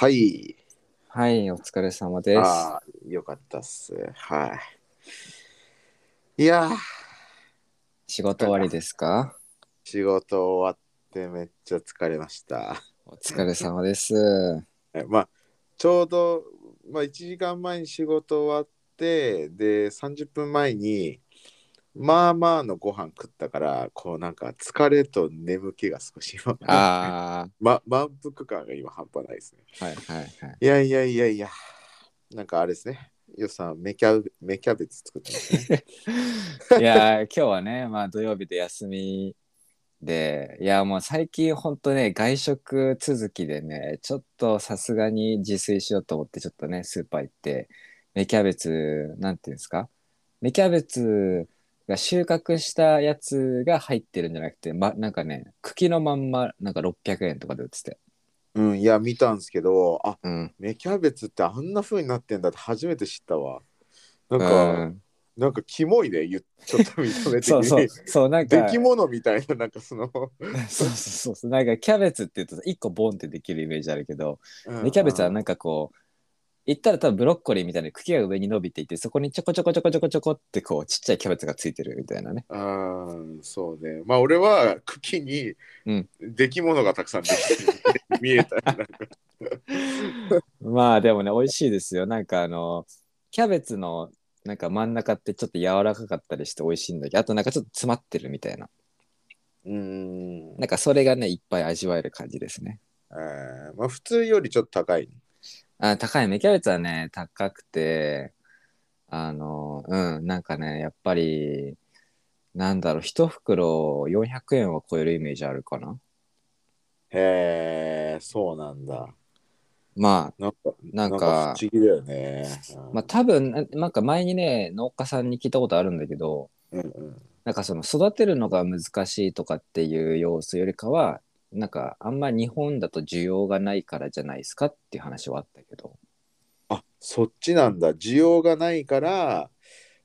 はい。はい、お疲れ様です。ああ、よかったっす。はい。いやー、仕事終わりですか？仕事終わってめっちゃ疲れました。お疲れ様です。えまあ、ちょうど、まあ、1時間前に仕事終わって、で、30分前に、まあまあのご飯食ったから、こうなんか疲れと眠気が少し今、あ ま、満腹感が今半端ないですね。あ、はいはいはい。いやいやいやいや、なんかあれですね。よさん、芽キャ芽キャベツ作ってますね。いやー、今日はね、まあ土曜日で休みで、いやもう最近ほんとね、外食続きでね、ちょっとさすがに自炊しようと思って、ちょっとね、スーパー行って、芽キャベツ、なんていうんですか？芽キャベツが収穫したやつが入ってるんじゃなくて、ま、なんかね、茎のまんま、なんか600円とかで売ってて。うん、いや、見たんですけど、あうん。芽キャベツってあんな風になってんだって初めて知ったわ。なんうか、んなんかキモいね、ちょっと見た目的そうそうに。そうなんか出来物みたいな、なんかその、そうそうそうなんかキャベツって言うとさ一個ボンってできるイメージあるけど、うんでキャベツはなんかこう言ったら多分ブロッコリーみたいな茎が上に伸びていてそこにちょこちょこちょこちょこちょこってこうちっちゃいキャベツがついてるみたいなねあーそうね。まあ俺は茎にうん出来物がたくさんできてる見えた。まあでもね美味しいですよなんかあのキャベツのなんか真ん中ってちょっと柔らかかったりして美味しいんだけどあとなんかちょっと詰まってるみたいなうーん。なんかそれがねいっぱい味わえる感じですねえーまあ普通よりちょっと高い。あ高いね。キャベツはね、高くて、あの、うん、なんかね、やっぱり、なんだろう、一袋400円は超えるイメージあるかな？へえ、そうなんだ。まなんか、なんか不思議だよね。あ、まあ多分、ななんか前にね、農家さんに聞いたことあるんだけど、うんうんなんかその育てるのが難しいとかっていう要素よりかは、なんかあんま日本だと需要がないからじゃないですかっていう話はあったけど。あそっちなんだ。需要がないから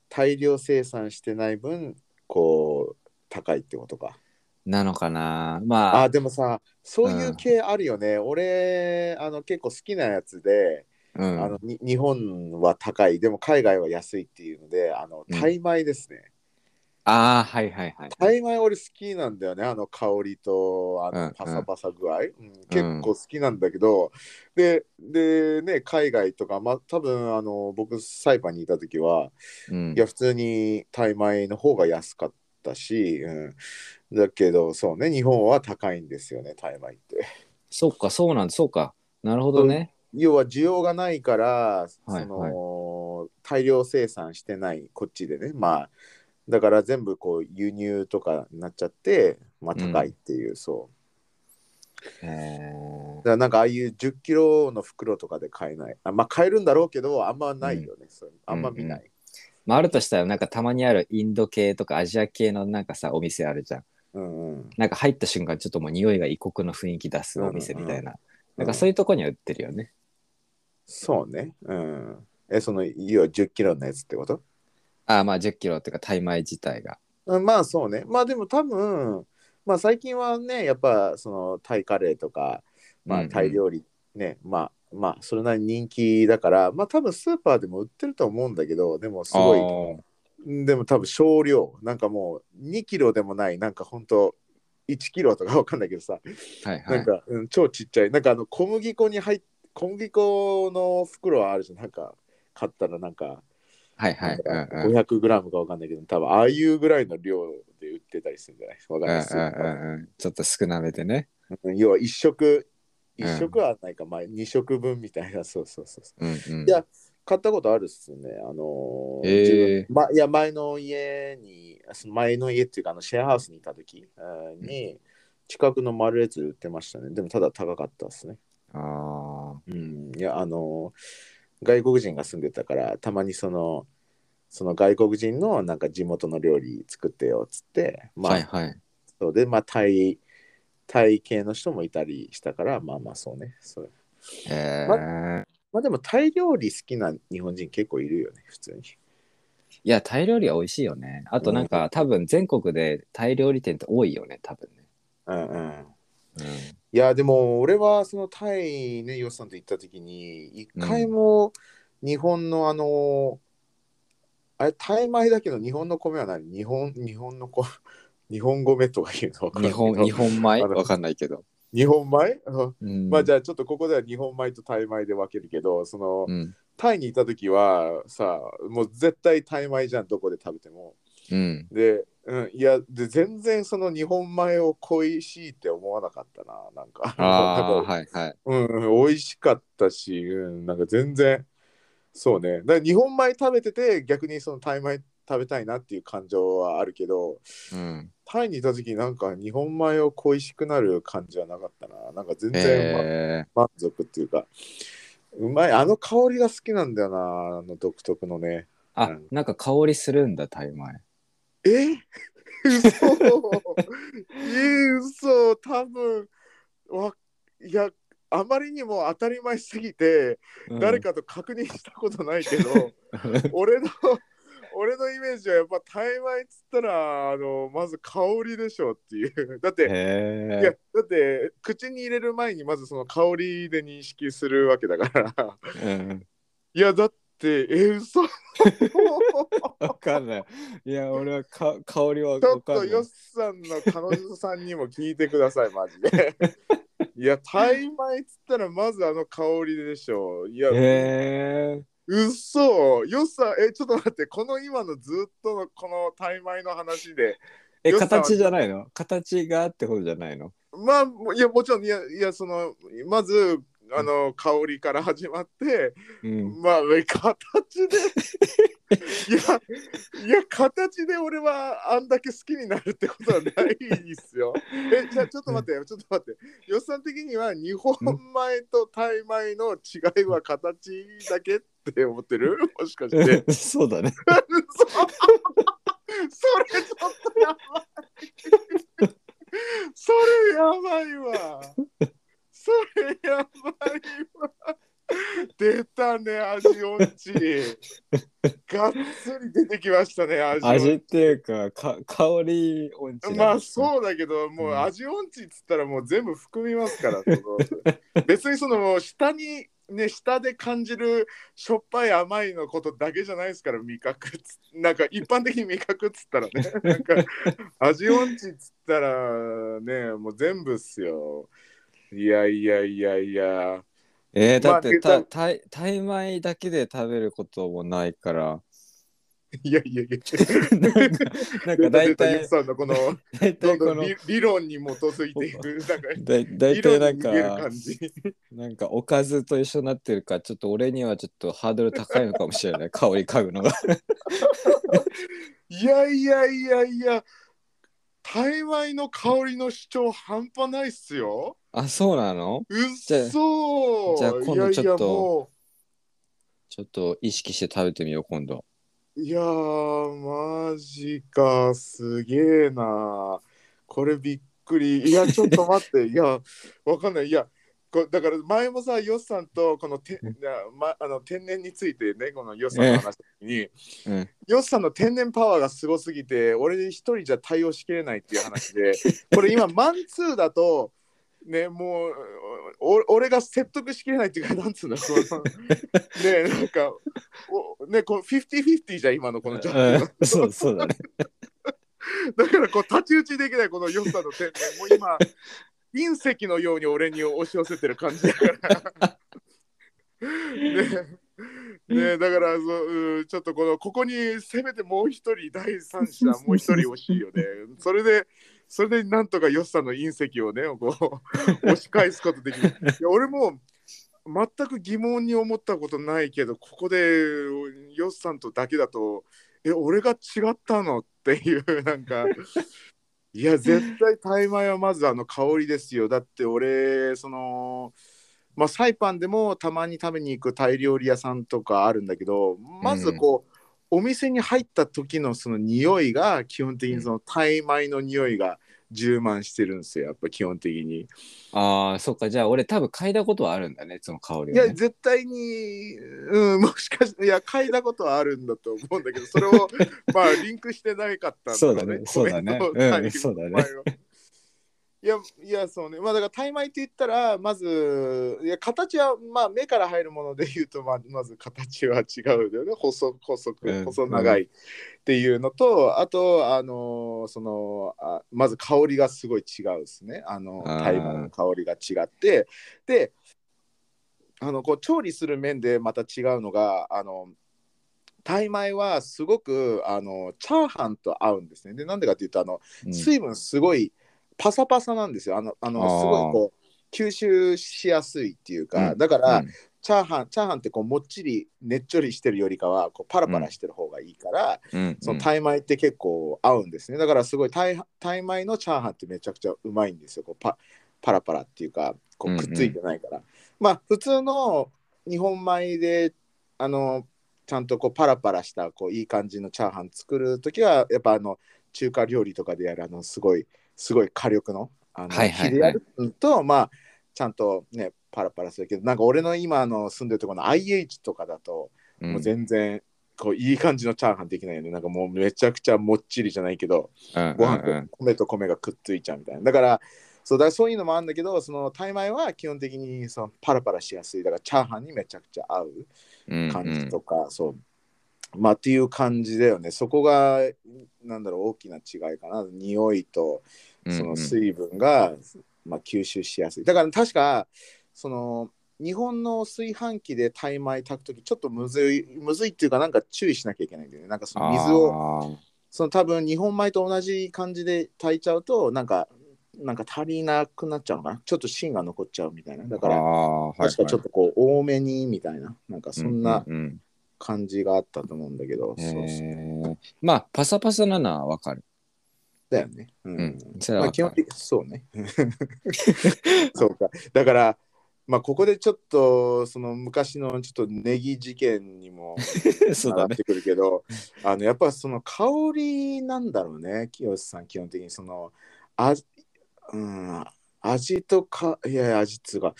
大量生産してない分こう高いってことか。なのかな。まあ、あでもさそういう系あるよね、俺あの結構好きなやつで、うん。あのに日本は高い。でも海外は安いっていうのであのうん。タイ米ですね、あーはいはいはい。タイ米俺好きなんだよねあの香りとあうんうん。のパサパサ具合、うん結構好きなんだけど、ででね海外とかまあ多分あの僕サイパンにいた時はうん。いや普通にタイ米の方が安かったし、うん、だけどそうね日本は高いんですよねタイ米って。そっか、そうなんだ、そうか。なるほどね。要は需要がないから、はい。その大量生産してないこっちでね。まあだから全部こう輸入とかになっちゃってまあ高いっていう、そう。へだからなんかああいう10キロの袋とかで買えない。あまあ買えるんだろうけどあんまないよね、そういうのあんま見ない、まあ、あるとしたら、なんかたまにあるインド系とかアジア系のなんかさ、お店あるじゃん。うんうん。なんか入った瞬間、ちょっともう匂いが異国の雰囲気出すお店みたいな。うんなんかそういうとこには売ってるよね。そうね。うん。えその要は10キロのやつってこと？ああ、まあ10キロっていうか、タイ米自体が。うんまあそうね。まあでも多分、まあ最近はね、やっぱそのタイカレーとか、まあうんうんタイ料理ね、まあまあそれなりに人気だから、まあ多分スーパーでも売ってると思うんだけど、でもすごい、でも多分少量、なんかもう2キロでもない、なんかほんと1キロとかわかんないけどさ、はいはい。なんか、うん、超ちっちゃい、なんかあの小麦粉に入っ小麦粉の袋あるじゃん、なんか買ったらなんか、はいはい。うんなんかうん500グラムかわかんないけど、多分ああいうぐらいの量で売ってたりするんじゃない？わかんないですうんうんうんうんちょっと少なめでね。うん要は一食、一うん食はないか、まあ二食分みたいな、そうそうそうそう。うんうん。いや買ったことあるっすね。あのーへーま、いや、前の家に、その前の家っていうか、あのシェアハウスにいた時うんに、近くのマルエツで売ってましたね。でも、ただ高かったですね。あうん。いや、あのー外国人が住んでたから、たまにその、その外国人のなんか地元の料理作ってよっつって、あ。まあ、はいはい。そうで、まあ、タイ、タイ系の人もいたりしたから、まあまあそうね。そうへえ。まあでもタイ料理好きな日本人結構いるよね、普通に。いや、タイ料理は美味しいよね。あとなんか、多分全国でタイ料理店って多いよね、多分ね。うんうん。うん。いいや、でも俺はそのタイね、ヨスさんと行った時に、一回も日本のあの、あれ、タイ米だけど日本の米は何？日本、日本の米、日本米とか言うの日本、日本米？わかんないけど。日本米、うんうんまあじゃあちょっとここでは日本米とタイ米で分けるけど、その、うん。タイにいた時はさ、もう絶対タイ米じゃん、どこで食べても。うん。で、うん、いやで、全然その日本米を恋しいって思わなかったな、なんか。ああ、なんかはいはい。うん、うん美味しかったし、うん、なんか全然、そうね。だ日本米食べてて、逆にそのタイ米食べたいなっていう感情はあるけど、うん。タイにいた時なんか日本米を恋しくなる感じはなかったな。なんか全然、まえ満足っていうか、うまい。あの香りが好きなんだよな、あの独特のね。ー、あうん、なんか香りするんだ、タイ米。え？嘘。え嘘。多分。わいやあまりにも当たり前すぎて、うん。誰かと確認したことないけど 俺の俺のイメージはやっぱタイ米っつったらあのまず香りでしょっていう。だって、へいやえ。だって口に入れる前にまずその香りで認識するわけだから。うん。いやだってえ嘘わかんない。いや、俺はか香りはちょわかんない。っとヨッさんの彼女さんにも聞いてください、マジで。いや、タイ米っつったらまずあの香りでしょ。いや、へえ。うそヨッさん、え、ちょっと待って、この今のずっとのこのタイ米の話で、え、よさは形じゃないの？形がってことじゃないの？まあ、もいや、もちろん、いや、いや、その、まず、あの、香りから始まって、うん。まあ、形で、いや、いや、形で俺はあんだけ好きになるってことはないですよ。え、じゃあちょっと待って、ちょっと待って。よっさん的には日本米とタイ米の違いは形だけって思ってる？もしかして。そうだね。嘘それちょっとやばい。それやばいわ。それやばいわ。出たね、味音痴。がっつり出てきましたね、味音味っていうか、か香り音痴まあう。そうだけど、もううん味音痴っつったらもう全部含みますから、別にその下にね、下で感じるしょっぱい甘いのことだけじゃないですから、味覚っつなんか一般的に味覚っつったらね、なんか味音痴っつったらね、もう全部っすよ。いやいやいやいや。えー、だって、まあたタイタイ米だけで食べることもないから。いやいやいや。なんか、なんか大出たユッ体、さんのこの大体この、どんどん理理論に基づいていく、なんかだい大理論体なんに逃げるか感、じ。なんかおかずと一緒になってるから、ちょっと俺にはちょっとハードル高いのかもしれない。香り嗅ぐのが。いやいやいやいや、タイ米の香りの主張半端ないっすよ。あ、そうなの？うっじゃあそじゃあ今度ちょっといやいやもちょっと意識して食べてみよう、今度。ういやー、マジか、すげえな。これびっくり。いや、ちょっと待って、いや、わかんない。いや、こだから前もさ、ヨッさんとこのてなまあの天然についてね、このヨッさんの話に、うん。ヨッさんの天然パワーがすごすぎて、俺一人じゃ対応しきれないっていう話で、これ今、マンツーだと、ね、もう、お俺が説得しきれないっていうか、なんつうの、この ね、なんか、おね、この50-50じゃん、今のこの状況。うん そうそうだね。だから、こう、太刀打ちできない、このヨッさんの天然、もう今、隕石のように俺に押し寄せてる感じだから。ねねだからそううんちょっとこのここにせめてもう一人第三者もう一人欲しいよね。それでそれでなんとかヨッさんの隕石をねこう 押し返すことできる。いや俺も全く疑問に思ったことないけどここでヨッさんとだけだとえ俺が違ったのっていうなんかいや絶対タイ米はまずあの香りですよだって俺そのまあサイパンでもたまに食べに行くタイ料理屋さんとかあるんだけどまずこう、お店に入った時のその匂いが基本的にそのタイ米の匂いが充満してるんですよやっぱ基本的に。ああ、そっか。じゃあ俺多分嗅いだことはあるんだね、その香りを、ね。いや絶対に、うん、もしかしていや嗅いだことはあるんだと思うんだけどそれを まあリンクしてなかったんそうだねそうだねコメントうんそうだねいいや、いや、そうね。まあ、だから、タイ米って言ったら、まず、いや、形は、まあ、目から入るもので言うと、まあ、まず形は違うよね。細細うんく、細長いっていうのと、あと、あの、そのあ、まず香りがすごい違うですね。あの、タイ米の香りが違って、で、あの、こう、調理する面でまた違うのが、あの、タイ米はすごくあのチャーハンと合うんですね。で、なんでかっていうと、あの、うん水分すごいパサパサなんですよ。あの、あのすごいこう吸収しやすいっていうか、うんだから、うんチャーハン、チャーハンってこうもっちりねっちょりしてるよりかはこうパラパラしてる方がいいから、うんそのタイ米って結構合うんですね。だからすごいタイタイ米のチャーハンってめちゃくちゃうまいんですよ。こうパパラパラっていうかこうくっついてないから。まあ普通の日本米であのちゃんとこうパラパラしたこういい感じのチャーハン作るときはやっぱあの中華料理とかでやるあのすごいすごい火力のあのはいとまあちゃんとねパラパラするけどなんか俺の今あの住んでるところの IH とかだとうん。もう全然こういい感じのチャーハンできないよね。なんかもうめちゃくちゃもっちりじゃないけどうんご飯うん。うんと米と米がくっついちゃうみたいな。だからそうだそういうのもあるんだけどそのタイ米は基本的にそのパラパラしやすい。だからチャーハンにめちゃくちゃ合ううん。感じとか、そうまあっていう感じだよね。そこがなんだろう大きな違いかな。匂いとうんその水分が、まあ、吸収しやすい。だから確かその日本の炊飯器でタイ米炊くときちょっとむずいむずいっていうかなんか注意しなきゃいけないんだよね。なんかその水ををその多分日本米と同じ感じで炊いちゃうとなんかなんか足りなくなっちゃうのかな。ちょっと芯が残っちゃうみたいな。だから確かちょっとこう多めにみたいな。なんかそんなうんうん感じがあったと思うんだけど、うんそうそうへーまあパサパサなのはわかる。だよね。ううんそれはまあ、わかる。基本的そうね。そうか。だから、まあ、ここでちょっと、その昔のちょっとネギ事件にも そうだね。なってくるけど、あのやっぱその香りなんだろうね、清さん、基本的にその味,、うん、味とか、いやいや、味っつうか、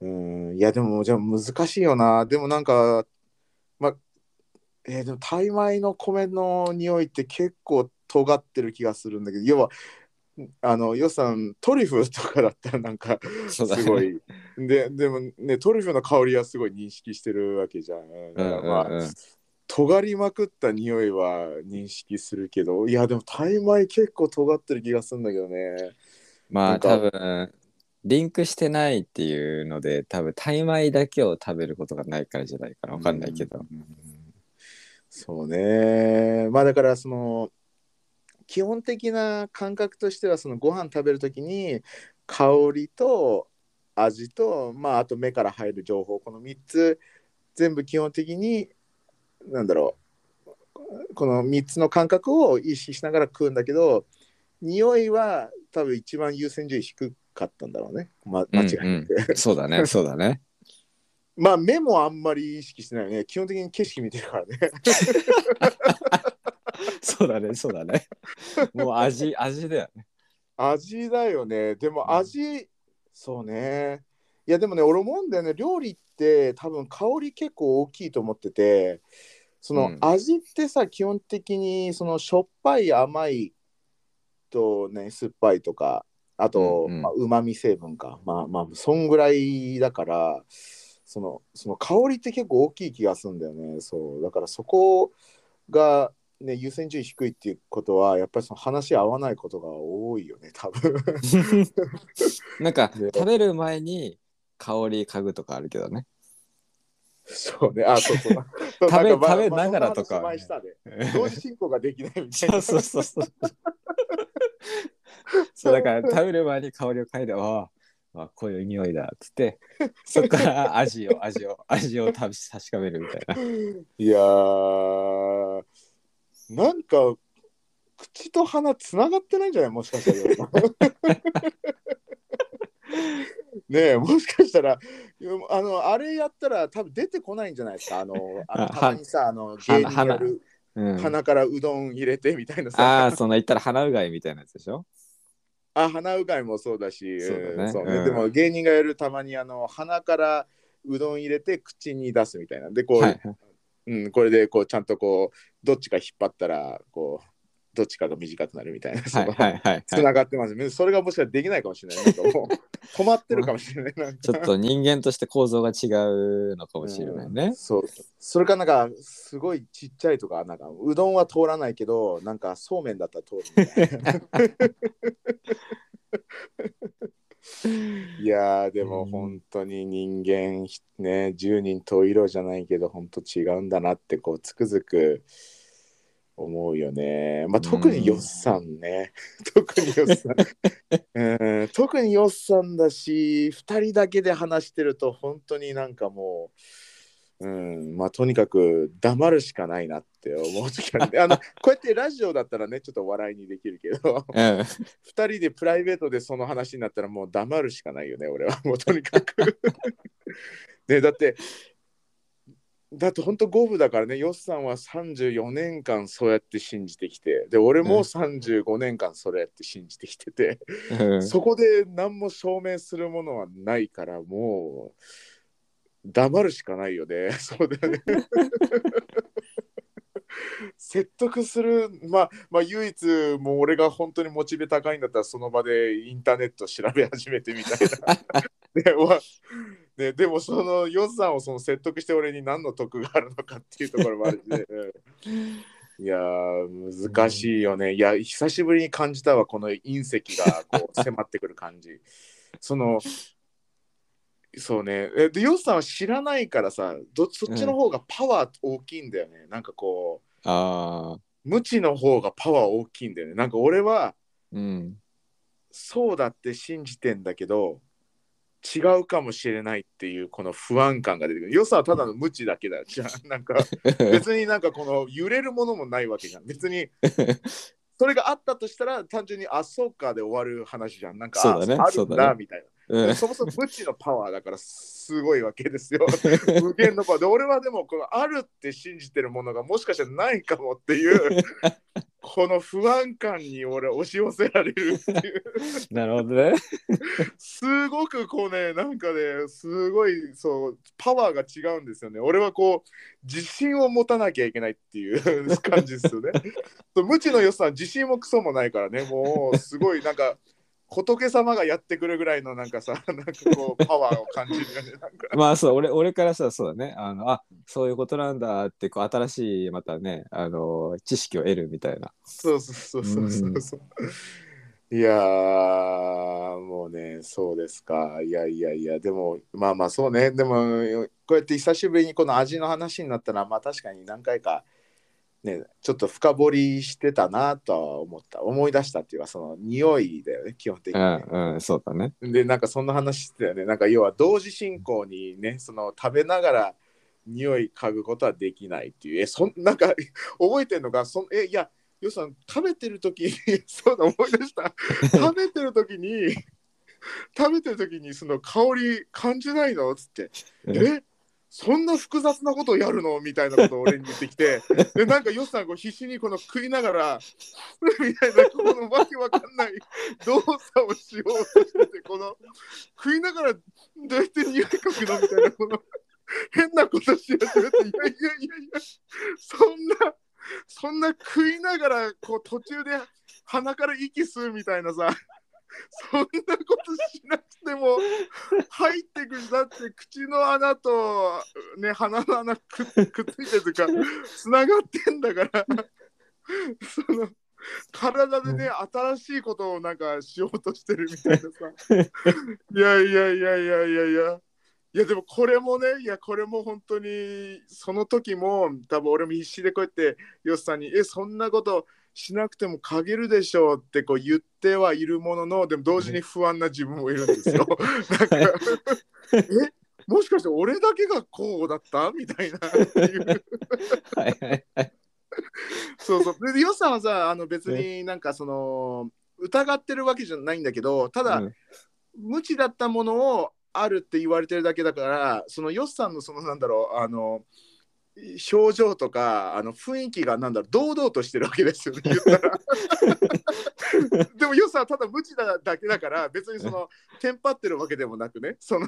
うん、いや、でも、じゃあ難しいよな。でもなんか、まあ、えーでも、タイ米の米の匂いって結構尖ってる気がするんだけど、要は、あの、予算トリュフとかだったらなんかすごい。で、でもね、トリュフの香りはすごい認識してるわけじゃん。まあ、うんうんうん尖りまくった匂いは認識するけど、いや、でもタイ米結構尖ってる気がするんだけどね。まあ多分リンクしてないっていうので多分タイ米だけを食べることがないからじゃないかなわかんないけど。うんそうね。まあだからその基本的な感覚としてはそのご飯食べるときに香りと味とまああと目から入る情報この3つ全部基本的になんだろうこの3つの感覚を意識しながら食うんだけど匂いは多分一番優先順位低かったんだろうね、ま、間違いなく。そうだねそうだね。まあ目もあんまり意識してないよね。基本的に景色見てるからね。そうだねそうだね。もう味 味だよね。味だよね。でも味、そうね。いやでもね、俺思うんだよね。料理って多分香り結構大きいと思ってて、そのうん味ってさ、基本的にそのしょっぱい甘いとね、酸っぱいとか、あと、うんうんまあ、旨味成分か。まあまあ、そんぐらいだから、そのその香りって結構大きい気がするんだよね。そう。だからそこが、ね、優先順位低いっていうことは、やっぱりその話合わないことが多いよね、多分。なんかね食べる前に香り嗅ぐとかあるけどね。そうね、あ、そうそう。食べ食べながらとかまあその話前したで同時進行ができないみたいそうな。そうそうそう。そうだから食べる前に香りを嗅いで、ああ、あこういう匂いだっつって、そこから味を味を味を確かめるみたいな。いやー、なんか、口と鼻つながってないんじゃない？もしかしたら。ねえ、もしかしたら、あの、あれやったら多分出てこないんじゃないですか？あの、あのあたまにさ、あの、芸人やるうん、鼻からうどん入れてみたいなあさ。あ、その言ったら鼻うがいみたいなやつでしょ？あ、鼻うがいもそうだし、そうでも芸人がやるたまにあの鼻からうどん入れて口に出すみたいな。で、こう、はい。うん、これでこうちゃんとこう、どっちか引っ張ったら、こう、どっちかが短くなるみたいな、はいはいはい、つは。ないがってます、それがもしかしたらできないかもしれない。なんかもう困ってるかもしれない。なんか。ちょっと人間として構造が違うのかもしれないね。そう。それかなんかすごいちっちゃいとかなんかうどんは通らないけどなんかそうめんだったら通るみたいな。いやーでもうん本当に人間ね十人十色じゃないけど本当違うんだなってこうつくづく思うよね。まあ特によっさんね。特によっさん。うん特によっさんだし2人だけで話してると本当になんかもう、うん、まあとにかく黙るしかないなって思う時あるねあの こうやってラジオだったらねちょっと笑いにできるけどうん。2人でプライベートでその話になったらもう黙るしかないよね俺はもうとにかくねだってだって本当五分だからねよっさんは34年間そうやって信じてきてで俺もうん。35年間それやって信じてきてて、うん。そこで何も証明するものはないからもう黙るしかないよね。そうだよね。説得する、まあ、まあ唯一もう俺が本当にモチベ高いんだったらその場でインターネット調べ始めてみたいな。でわね、でもその予算をその説得して俺に何の得があるのかっていうところもあるしね。うんいやー難しいよね。いや久しぶりに感じたわこの隕石がこう迫ってくる感じ。そのそうね。えでヨスさんは知らないからさどそっちの方がパワー大きいんだよね。なんかこうああ。無知の方がパワー大きいんだよね。なんか俺はうん。そうだって信じてんだけど違うかもしれないっていうこの不安感が出てくる。良さはただの無知だけだよ。じゃあ なんか別になんかこの揺れるものもないわけじゃん。別に それがあったとしたら単純にあそうかで終わる話じゃん。なんかそうだねああるんそうだみたいな。うんそもそも無知のパワーだからすごいわけですよ。無限のパワーで俺はでもこのあるって信じてるものがもしかしたらないかもっていうこの不安感に俺押し寄せられるっていう なるほどね。すごくこうねなんかねすごいそうパワーが違うんですよね。俺はこう自信を持たなきゃいけないっていう感じですよね。無知の良さは自信もクソもないからねもうすごいなんか仏様がやってくるぐらいのなんかさ なんかこうパワーを感じるよね。まあそう俺俺からしたらそうだね。あのあそういうことなんだってこう新しいまたねあの知識を得るみたいな。そうそうそうそうそうそう。いやーもうねそうですか。いやいやいやでもまあまあそうね。でもこうやって久しぶりにこの味の話になったらまあ確かに何回かねちょっと深掘りしてたなとは思った。思い出したっていうかその匂いだよね基本的にうね、んうんそうだね。でなんかそんな話してたよね。なんか要は同時進行にねその食べながら匂い嗅ぐことはできないっていう。えそんなんか 覚えてんのか？そんえいやよさん食べてる時にそうだ思い出した。食べてる時に 食べてる時にその香り感じないの？っつって。え？そんな複雑なことをやるの？みたいなことを俺に言ってきて。でなんかよさんこう必死にこの食いながら みたいなこのわけわかんない動作をしようとしててこの食いながらどうやって匂い嗅ぐの？みたいなこの変なことし始めていやいやいやいや。そんなそんな食いながらこう途中で鼻から息吸うみたいなさそんなことしなくても入ってくる。だって口の穴とね鼻の穴くっくっついてるとかつながってんだからその体でね新しいことをなんかしようとしてるみたいなさ。いやいやいやいやいやいや。いやでもこれもねいやこれも本当にその時も多分俺も必死でこうやってヨスさんに「えそんなことしなくても嗅げるでしょう」ってこう言ってはいるもののでも同時に不安な自分もいるんですよ。なんかえもしかして俺だけがこうだった？みたいな。いうはいはいはい。そうそう。でさんはさあの別になんかその疑ってるわけじゃないんだけどただ、うん。無知だったものをあるって言われてるだけだからそのヨッさんのそのなんだろうあの表情とかあの雰囲気がなんだろう堂々としてるわけですよね。でもヨッさんはただ無知だだけだから別にそのテンパってるわけでもなくねその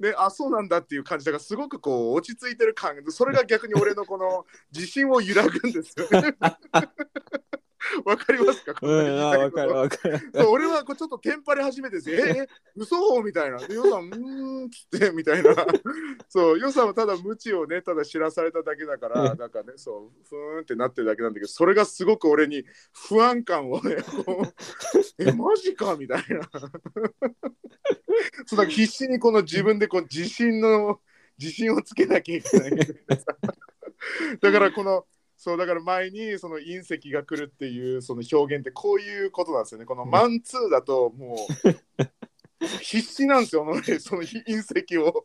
ね。あそうなんだっていう感じだからすごくこう落ち着いてる感それが逆に俺のこの自信を揺らぐんですよね わかりますか？こうんん、あ、かるわかる。そう俺はこうちょっとテンパり始めて。え、え、嘘？みたいな。で、ヨウさん、うーんっつって、みたいな。そう、ヨウさんはただ無知をね、ただ知らされただけだから、なんかね、そう、ふーんってなってるだけなんだけど、それがすごく俺に不安感をね、え、マジか？みたいな。そうだ必死にこの自分でこう自信の、自信をつけなきゃいけない。だからこの、そうだから前にその隕石が来るっていうその表現ってこういうことなんですよね。このマンツーだともう必死なんですよ、俺その隕石を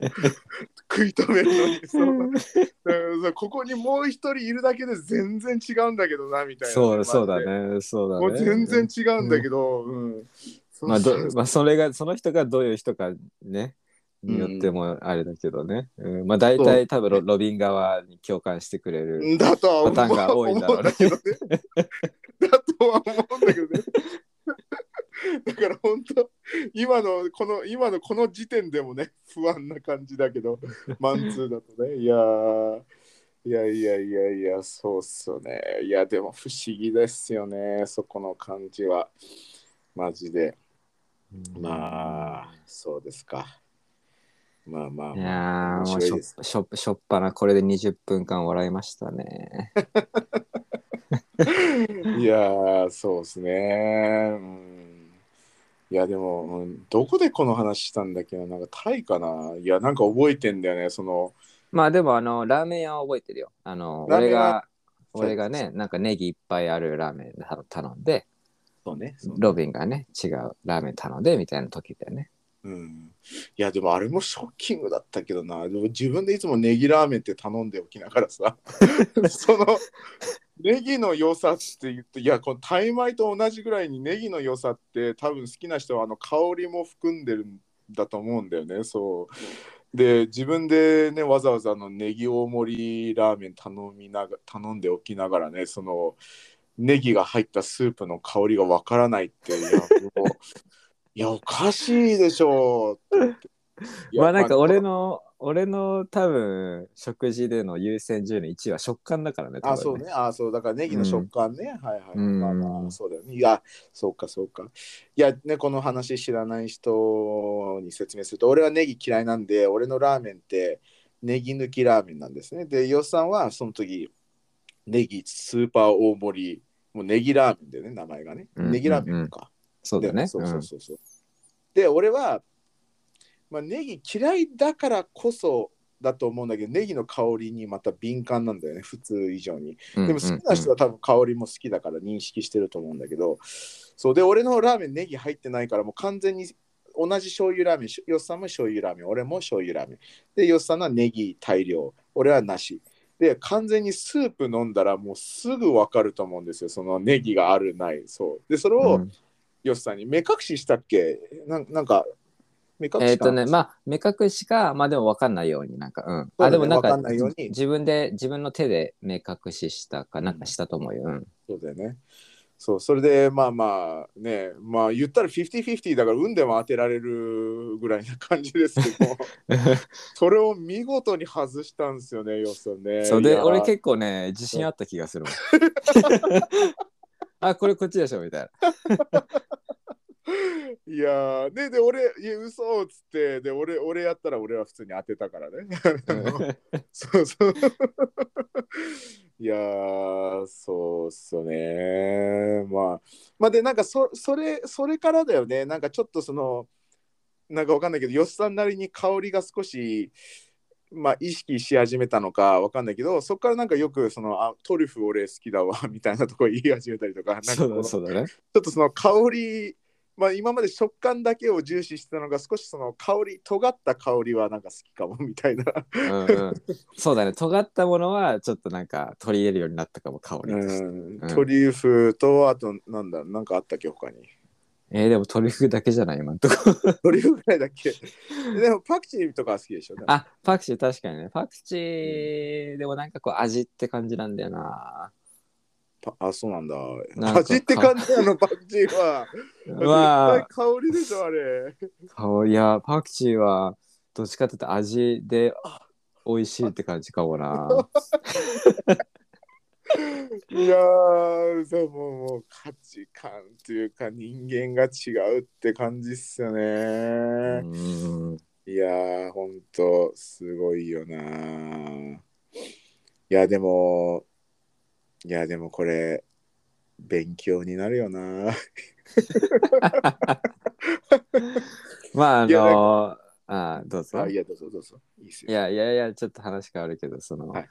食い止めるのに。そうだからさここにもう一人いるだけで全然違うんだけどなみたいな。そう、そうだ。ね。そうだね。もう全然違うんだけど、うん。そうまあ、どまあ、それが、その人がどういう人かね、によってもあれだけどね。うん、まあ、大体多分ロロビン側に共感してくれる。だとは思う。パターンが多いんだろうね。だけどね。だとは思うんだけどね。だから本当今のこの今のこの時点でもね不安な感じだけどマンツーだとね。いやー。いやいやいやいやそうっすよね。いやでも不思議ですよね。そこの感じは。マジで。まあそうですかまあまあいやまあーもうしょ面白いですしょしょっぱなこれで20分間笑いましたね。いやー、そうですね。うん、いや、でも、うんどこでこの話したんだっけな、なんかタイかな。いや、なんか覚えてんだよね、その、まあでもあのラーメン屋は覚えてるよ。あのラーメン屋俺が俺がねなんかネギいっぱいあるラーメン頼んでそうね。ロビンがね違うラーメン頼んでみたいな時だよね。うん、いや、でもあれもショッキングだったけどな。でも自分でいつもネギラーメンって頼んでおきながらさ、その、ネギの良さって言って、いや、このタイ米と同じぐらいにネギの良さって多分好きな人はあの香りも含んでるんだと思うんだよね。そう。で、自分でね、わざわざあのネギ大盛りラーメン頼みなが頼んでおきながらね、その、ネギが入ったスープの香りがわからないって、いういや、おかしいでしょう まあなんか俺の俺の多分食事での優先順位の1位は食感だからね。あ、そうね。あ、そう。だからネギの食感ね。はいはい。うんまあまあ、そうだよね。いや、そうかそうか。いや、ね、この話知らない人に説明すると、俺はネギ嫌いなんで、俺のラーメンってネギ抜きラーメンなんですね。で、ヨッさんはその時、ネギスーパー大盛り、もうネギラーメンだよね、名前がね。うんネギラーメンか。そうだね。そうそうそうそう。で、俺は、まあ、ネギ嫌いだからこそだと思うんだけど、ネギの香りにまた敏感なんだよね、普通以上に。うんでも好きな人は多分香りも好きだから認識してると思うんだけど、そうで、俺のラーメンネギ入ってないからもう完全に同じ醤油ラーメン、よっさんも醤油ラーメン、俺も醤油ラーメン。で、よっさんはネギ大量、俺はなし。で、完全にスープ飲んだらもうすぐ分かると思うんですよ、そのネギがあるない。そう。で、それを、うんよっさんに目隠ししたっけ？なんなんか、目隠しえっ、とね、まあ、目隠しか、まあでも分かんないように、なんか、うん。ねでもなんか分かんないように自分で、自分の手で目隠ししたかなんかしたと思うよ。うん。そうだよね。そう、それでまあまあね、まあ言ったら50-50だから運でも当てられるぐらいな感じですけど、それを見事に外したんですよね、よっさんね。そうで、俺結構ね、自信あった気がするもん。あ、これこっちでしょみたいな。いやーねで俺いや嘘っつってで俺俺やったら俺は普通に当てたからね。そうそう。いやーそうっすよね。まあまあでなんかそそれそれからだよね。なんかちょっとそのなんかわかんないけどよっさんなりに香りが少しまあ意識し始めたのかわかんないけどそこからなんかよくそのあトリュフ俺好きだわ みたいなとこ言い始めたりとかなんかそうだそうだね。ちょっとその香り、まあ、今まで食感だけを重視してたのが少しその香り尖った香りはなんか好きかも みたいな、うんうん、そうだね。尖ったものはちょっとなんか取り入れるようになったかも、香りとして。うん、トリュフとあとなんだなんかあったっけ他にえー、でもトリュフだけじゃない今んとこ。トリュフぐらいだっけ？でもパクチーとか好きでしょあ、パクチー確かにね。パクチー、でもなんかこう味って感じなんだよな。パあそうなんだ味って感じなの パクチーはまあ絶対香りでしょあれ顔いや、パクチーはどっちかっていうと味で美味しいって感じかもな。いやーでももう価値観っていうか人間が違うって感じっすよね。うん。いやーほんとすごいよないやでもいやでもこれ勉強になるよな まああのあどうぞ。あいやどうぞどうぞ。いいっすよ。いやいやいやちょっと話変わるけどその、はい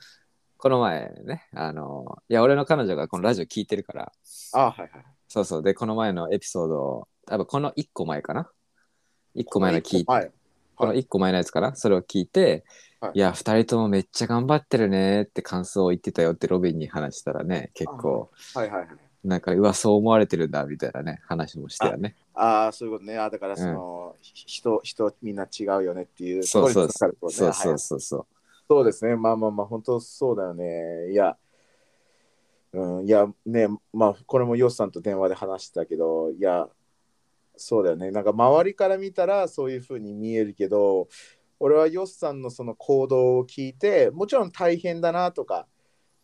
この前ねあのいや俺の彼女がこのラジオ聞いてるから。あはいはい。そうそう。でこの前のエピソードを多分この1個前かな。1個前の聞いてはい。この1個前のやつかな。それを聞いて、はい。い、や2人ともめっちゃ頑張ってるねって感想を言ってたよってロビンに話したらね結構。はいはいはい。なんかうわそう思われてるんだみたいなね話もしたよね。ああそういうことね。あだからその、ひ人人みんな違うよねっていうそうそう。そうそうそうそうそうですね、まあまあまあ、本当そうだよね。いや、うん、いや、ね、まあ、これもヨスさんと電話で話してたけど、いや、そうだよね。なんか周りから見たらそういうふうに見えるけど、俺はヨスさんのその行動を聞いて、もちろん大変だなとか、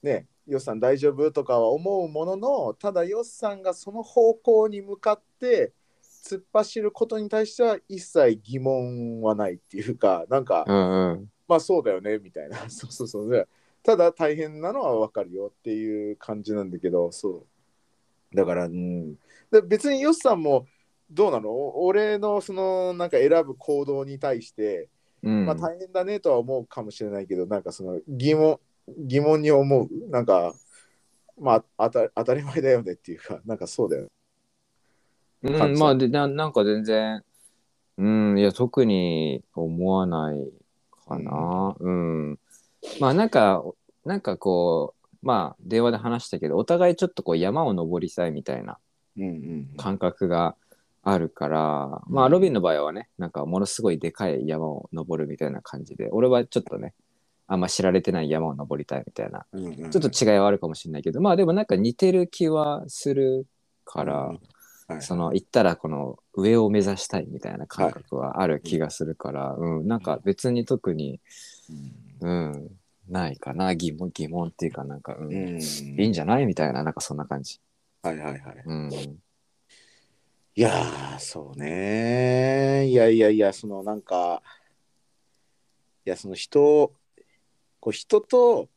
ね、ヨスさん大丈夫とかは思うものの、ただヨスさんがその方向に向かって突っ走ることに対しては一切疑問はないっていうか、なんか、うんうんまあそうだよねみたいな。そうそうそう。でただ大変なのは分かるよっていう感じなんだけどそう。だからうん。で別にヨスさんもどうなの？俺のそのなんか選ぶ行動に対して、うん。まあ大変だねとは思うかもしれないけどなんかその疑問疑問に思うなんかまあ当た当たり前だよねっていうかなんかそうだよね。うん、まあでななんか全然うんいや特に思わないかな。うん、まあなんかなんかこうまあ電話で話したけどお互いちょっとこう山を登りたいみたいな感覚があるから、まあロビンの場合はねなんかものすごいでかい山を登るみたいな感じで俺はちょっとねあんま知られてない山を登りたいみたいなちょっと違いはあるかもしれないけどまあでもなんか似てる気はするから、うんはい。その行ったらこの上を目指したいみたいな感覚はある気がするから、うん、なんか別に特に、うん、ないかな。疑問疑問っていうかなんか、うんうん。いいんじゃないみたいななんかそんな感じ。はいはいはい。うん、いやー、そうね。いやいやいや、そのなんか、いや、その人、こう人と、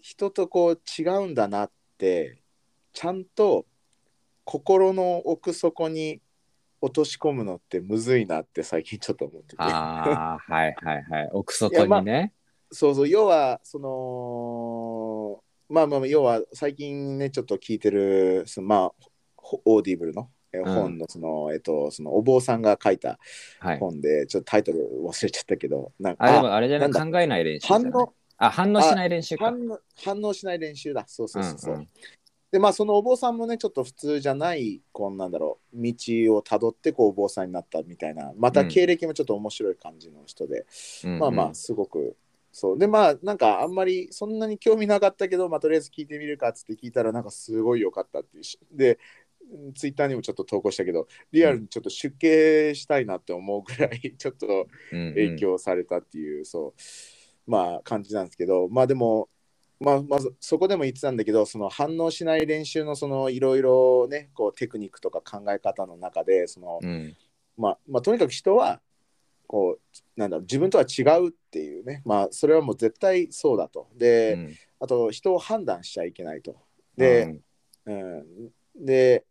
人とこう違うんだなって、ちゃんと心の奥底に落とし込むのってむずいなって最近ちょっと思ってて。ああはいはいはい奥底にね。そうそう、要は、その、まあまあ、要は最近ね、ちょっと聞いてる、そのまあ、ほオーディブルの本の、その、えっと、そのお坊さんが書いたはい、本で、ちょっとタイトル忘れちゃったけど、なんか、あでもあれじゃない？考えない練習反応？あ反応しない練習か。反応反応しない練習だ。そうそうそうそう。うんうんで、まあ、そのお坊さんもね、ちょっと普通じゃない、こうなんだろう、道をたどって、こう、お坊さんになったみたいな、また経歴もちょっと面白い感じの人で、うんまあまあ、すごく、そう。で、まあ、なんか、あんまりそんなに興味なかったけど、まあ、とりあえず聞いてみるかっつって聞いたら、なんかすごい良かったっていうし。で、ツイッターにもちょっと投稿したけど、リアルにちょっと出家したいなって思うぐらい、ちょっとうんうん影響されたっていう、そう、まあ、感じなんですけど、まあでも、まあ、まずそこでも言ってたんだけど、その反応しない練習のそのいろいろね、こうテクニックとか考え方の中で、その、うん。まあ、まあ、とにかく人はこうなんだろう自分とは違うっていうね。まあそれはもう絶対そうだと。で、うん。あと人を判断しちゃいけないと。で、うん。で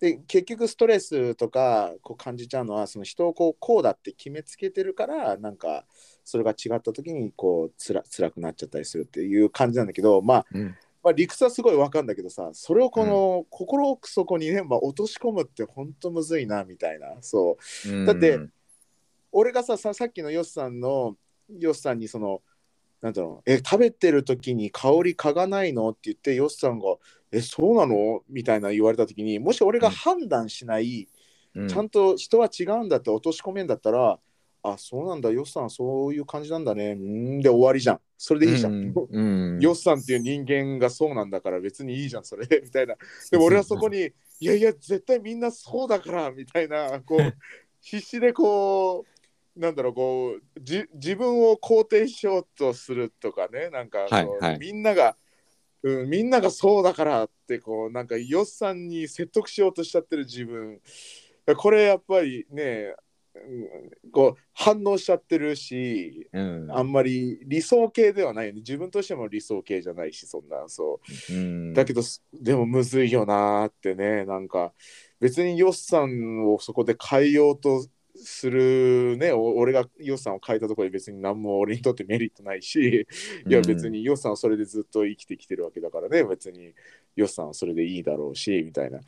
で結局ストレスとかこう感じちゃうのはその人をこうこうだって決めつけてるからなんかそれが違った時にこうつら辛くなっちゃったりするっていう感じなんだけどまあうん。まあ、理屈はすごいわかるんだけどさそれをこの心奥底にね、まあ、落とし込むってほんとむずいなみたいな。そう。うん。だって俺がさささっきのヨスさんのヨスさんにそのなんだろうえ食べてる時に香り嗅がないの？って言ってヨスさんがえそうなの？みたいな言われた時にもし俺が判断しない、うん。ちゃんと人は違うんだって落とし込めんだったらあそうなんだ。ヨスさんそういう感じなんだね。うーんで終わりじゃん。それでいいじゃん、うんうん。ヨスさんっていう人間がそうなんだから別にいいじゃんそれ。みたいな。でも俺はそこにいやいや絶対みんなそうだから。みたいなこう必死でこうなんだろうこうじ自分を肯定しようとするとかね。なんかはいはい。みんながうん、みんながそうだからってこうなんかよっさんに説得しようとしちゃってる自分。これやっぱりね、うんこう反応しちゃってるしうん。あんまり理想系ではないよね。自分としても理想系じゃないしそんなそう。うん。だけどすでもむずいよなーってね。なんか別にヨッさんをそこで変えようとするね。お俺がヨッさんを変えたところで別に何も俺にとってメリットないし。いやうん別にヨッさんはそれでずっと生きてきてるわけだからね。別にヨッさんはそれでいいだろうしみたいな。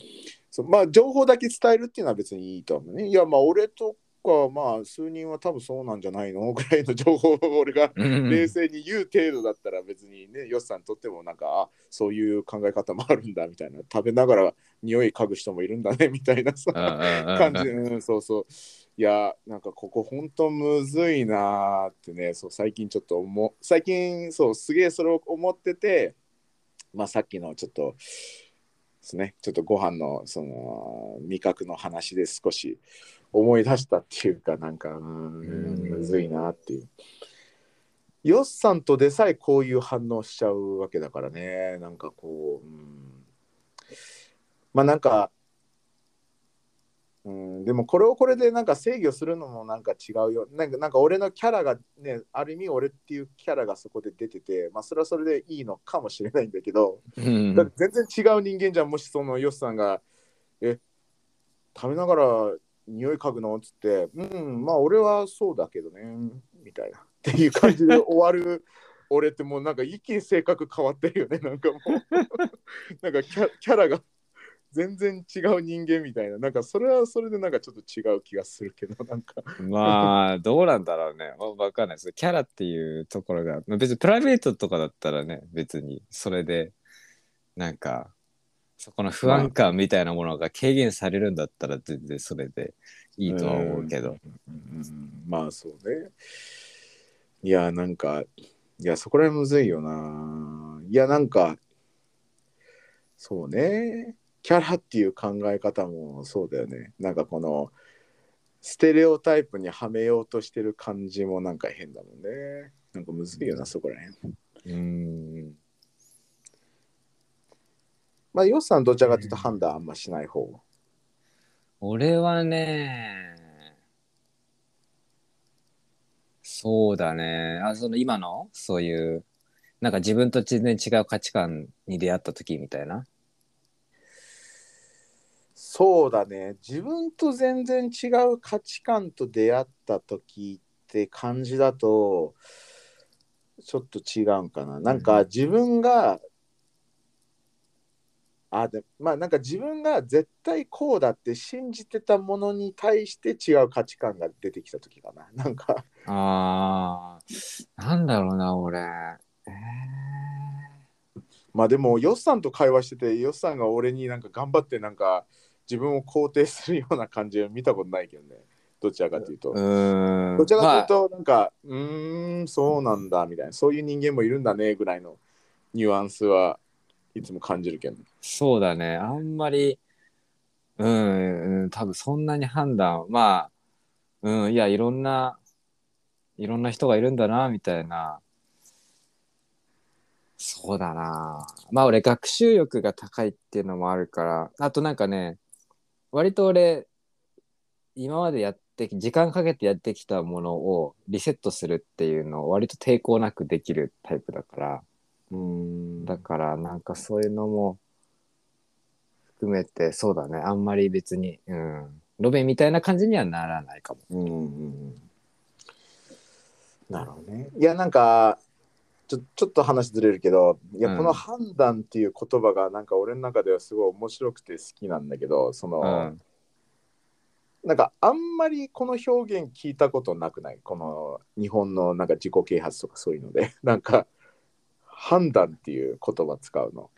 そうまあ情報だけ伝えるっていうのは別にいいと思うね。いやまあ俺とかまあ数人は多分そうなんじゃないの？ぐらいの情報を俺がうん。冷静に言う程度だったら別にね、ヨッさんにとってもなんか、あそういう考え方もあるんだみたいな、食べながら匂い嗅ぐ人もいるんだね みたいなさ、感じ。で、うん、そうそう。いや、なんかここほんとむずいなーってね、そう最近ちょっと思う、最近そう、すげえそれを思ってて、まあさっきのちょっと、ですね、ちょっとご飯のその味覚の話で少し思い出したっていうか、なんか、うんうん。むずいなっていう。ヨッさんとでさえこういう反応しちゃうわけだからね、なんかこう、うん、まあなんか、うん、でもこれをこれでなんか制御するのもなんか違うよ。なんかなんか俺のキャラがね、ある意味俺っていうキャラがそこで出てて、まあそれはそれでいいのかもしれないんだけど、うん。だ全然違う人間じゃん、もしそのヨッさんが、え、食べながら匂い嗅ぐの？っつって、うん、まあ俺はそうだけどね、みたいな。っていう感じで終わる 俺ってもうなんか一気に性格変わってるよね、なんかもう。なんかキャキャラが全然違う人間みたいな。なんかそれはそれでなんかちょっと違う気がするけど、なんか。まあどうなんだろうねわかんないですキャラっていうところが別にプライベートとかだったらね別にそれでなんかそこの不安感みたいなものが軽減されるんだったら全然それでいいとは思うけど、うん、まあそうね。いや、なんか、いや、そこら辺むずいよな。いや、なんか、そうね。キャラっていう考え方もそうだよね。なんかこの、ステレオタイプにはめようとしてる感じもなんか変だもんね。なんかむずいよな、そこら辺。うんまあ、ヨッさんどちらかというと判断あんましない方。俺はねそうだねあその今の？そういうなんか自分と全然違う価値観に出会った時みたいな？そうだね。自分と全然違う価値観と出会った時って感じだと、ちょっと違うんかな。なんか自分が、あ、でまあなんか自分が絶対こうだって信じてたものに対して違う価値観が出てきた時かな。なんか、あー。なんだろうな俺。えまあでも、ヨッさんと会話してて、ヨッさんが俺になんか頑張ってなんか自分を肯定するような感じは見たことないけどね。どちらかというと。ー、うどちらかまあというと、なんか、うーん、そうなんだみたいな、そういう人間もいるんだねぐらいのニュアンスはいつも感じるけど、そうだね。あんまりうん、うん、多分そんなに判断まあうんいやいろんないろんな人がいるんだなみたいな。そうだな。まあ俺学習欲が高いっていうのもあるから。あとなんかね割と俺今までやってき時間かけてやってきたものをリセットするっていうのを割と抵抗なくできるタイプだから。うーん。だからなんかそういうのも含めてそうだねあんまり別にうんロベンみたいな感じにはならないかも。うんうんうんなるほどね。いや、なんか、ちょちょっと話ずれるけど、いや、うんこの判断っていう言葉が、なんか俺の中ではすごい面白くて好きなんだけど、その、うんなんかあんまりこの表現聞いたことなくない？この日本のなんか自己啓発とかそういうので。なんか、判断っていう言葉使うの。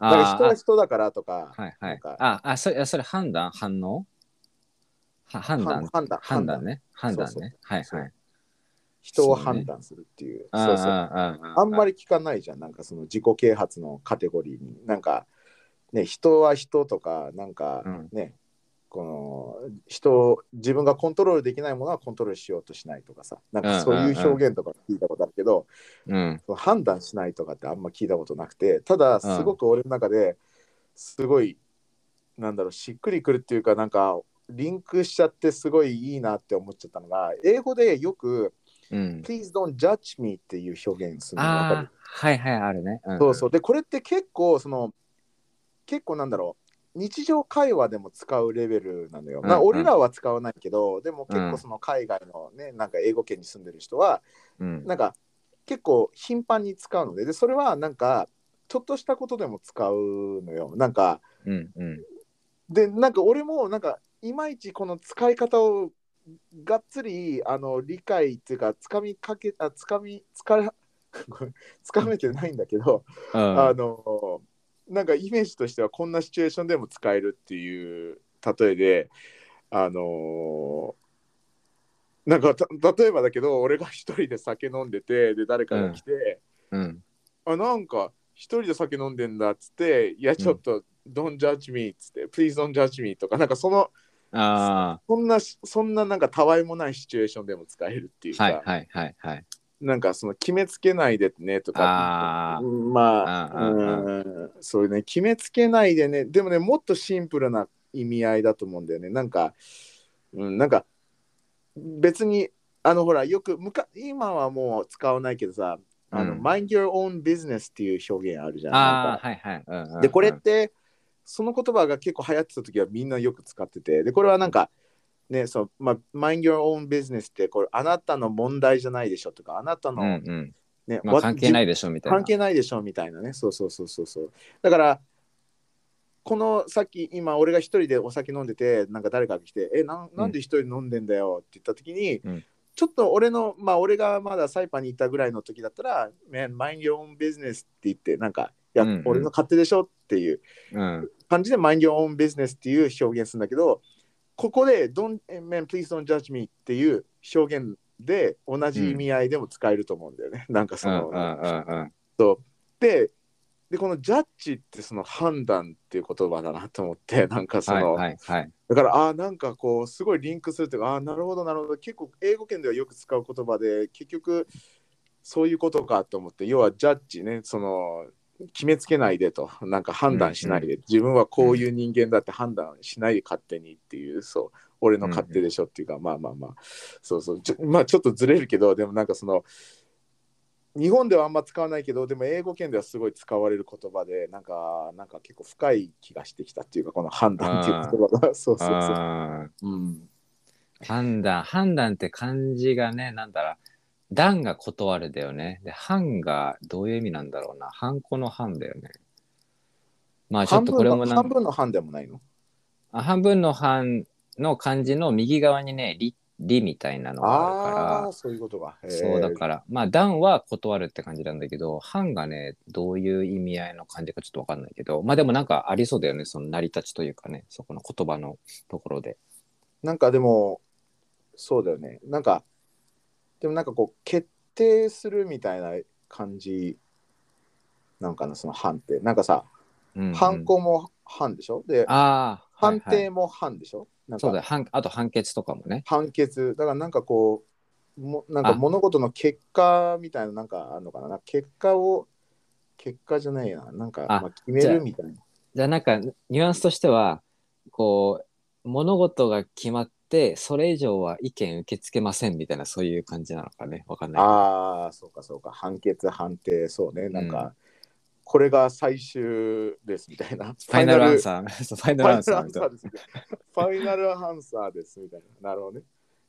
なんか人はあ人だからとか、はいはい。ああそれそれ判断反応？は判断？判断判断ね判断そうねはいはい。人を判断するっていう。あそうそう。あんまり聞かないじゃん。なんかその自己啓発のカテゴリーに。なんか、ね、人は人とか、なんかうんね、この人自分がコントロールできないものはコントロールしようとしないとかさなんかそういう表現とか聞いたことあるけど、うん。その判断しないとかってあんま聞いたことなくてただすごく俺の中ですごい、なんだろうしっくりくるっていうかなんかリンクしちゃってすごいいいなって思っちゃったのが英語でよくうん「Please don't judge me」っていう表現するのわかる？ああ、はいはい、あるね。うんそうそう。で、これって結構、その、結構なんだろう、日常会話でも使うレベルなのよ。うんまあ、俺らは使わないけど、でも結うん構その海外のね、なんか英語圏に住んでる人は、うん。なんか結構頻繁に使うので、で、それはなんか、ちょっとしたことでも使うのよ。なんか、うんうん。で、なんか俺も、なんか、いまいちこの使い方をがっつりあの理解っていうか、つかみかけ、あつかみ、つか、つかめてないんだけど、うんあのなんかイメージとしてはこんなシチュエーションでも使えるっていう例えであのなんかた例えばだけど俺が一人で酒飲んでてで誰かが来て、うん。あなんか一人で酒飲んでんだっつっていやちょっと、Don't judge me っつって Please don't judge me とかなんかそのあそんなそんななんかたわいもないシチュエーションでも使えるっていうあ、か、はいはいはいはい。なんかその決めつけないでねとか。あまあうんそういうね決めつけないでね。でもねもっとシンプルな意味合いだと思うんだよね。なんか、うん、なんか別にあのほらよくむか今はもう使わないけどさあの、うん。mind your own business っていう表現あるじゃん。あはいはい。うんうんうん。でこれってその言葉が結構流行ってた時はみんなよく使ってて。でこれはなんかねそうまあ mind your own business ってこれあなたの問題じゃないでしょとかあなたの、うんうん。ねまあ関係ないいでしょみたいな。関係ないでしょみたいなねそうそうそうそうそうだからこのさっき今俺が一人でお酒飲んでてなんか誰かが来て「えなんなんで一人飲んでんだよ」って言った時に、うんちょっと俺のまあ俺がまだサイパンにいたぐらいの時だったら「Man, mind your own business」って言ってなんか「いや、うんうん俺の勝手でしょ」っていううん。感じで mind your own business っていう表現するんだけどここで don't man please don't judge me っていう表現で同じ意味合いでも使えると思うんだよね、なんかその、うんうんうんうん。ででこのジャッジってその判断っていう言葉だなと思って なんかそはいの、はいはい。だからああなんかこうすごいリンクするというかああなるほどなるほど結構英語圏ではよく使う言葉で結局そういうことかと思って要はジャッジねその決めつけないでと。なんか判断しないで、自分はこういう人間だって判断しないで勝手にっていうそう。俺の勝手でしょっていうか、まあまあまあ。そうそう。ちょまあちょっとずれるけどでもなんかその日本ではあんま使わないけどでも英語圏ではすごい使われる言葉でなんかなんか結構深い気がしてきたっていうかこの判断っていう言葉が。そうそうそう。うん。判断、判断って漢字がね、なんだろう。断が断るだよね。で、判がどういう意味なんだろうな。ハンコの判だよね。まあちょっとこれも半分の半でもないの？あ半分の半の漢字の右側にね、り、りみたいなのがあるからあそういうことか。そうだから、まあ、断は断るって感じなんだけど、半がね、どういう意味合いの感じかちょっとわかんないけど、まあでもなんかありそうだよね、その成り立ちというかね、そこの言葉のところで。なんかでも、そうだよね。なんか、でもなんかこう、決定するみたいな感じなんかな、その判って。なんかさ、うんうん判行も判でしょ？で、ああ、判はいはい定も判でしょ？なんかそうだよ判あと判決とかもね。判決。だからなんかこう、もなんかあ物事の結果みたいななんかあるのかな？なんか結果を、結果じゃないな。なんか、あまあ、決めるみたいな。じゃあなんかニュアンスとしては、こう、物事が決まって、それ以上は意見受け付けませんみたいな、そういう感じなのかね、わかんない。ああ、そうかそうか。判決、判定、そうね。なんか、これが最終ですみたいな。フファイナルアンー。サー、ファイフナルアンサー。ファイナルアンサーですみたいな。なるほどね。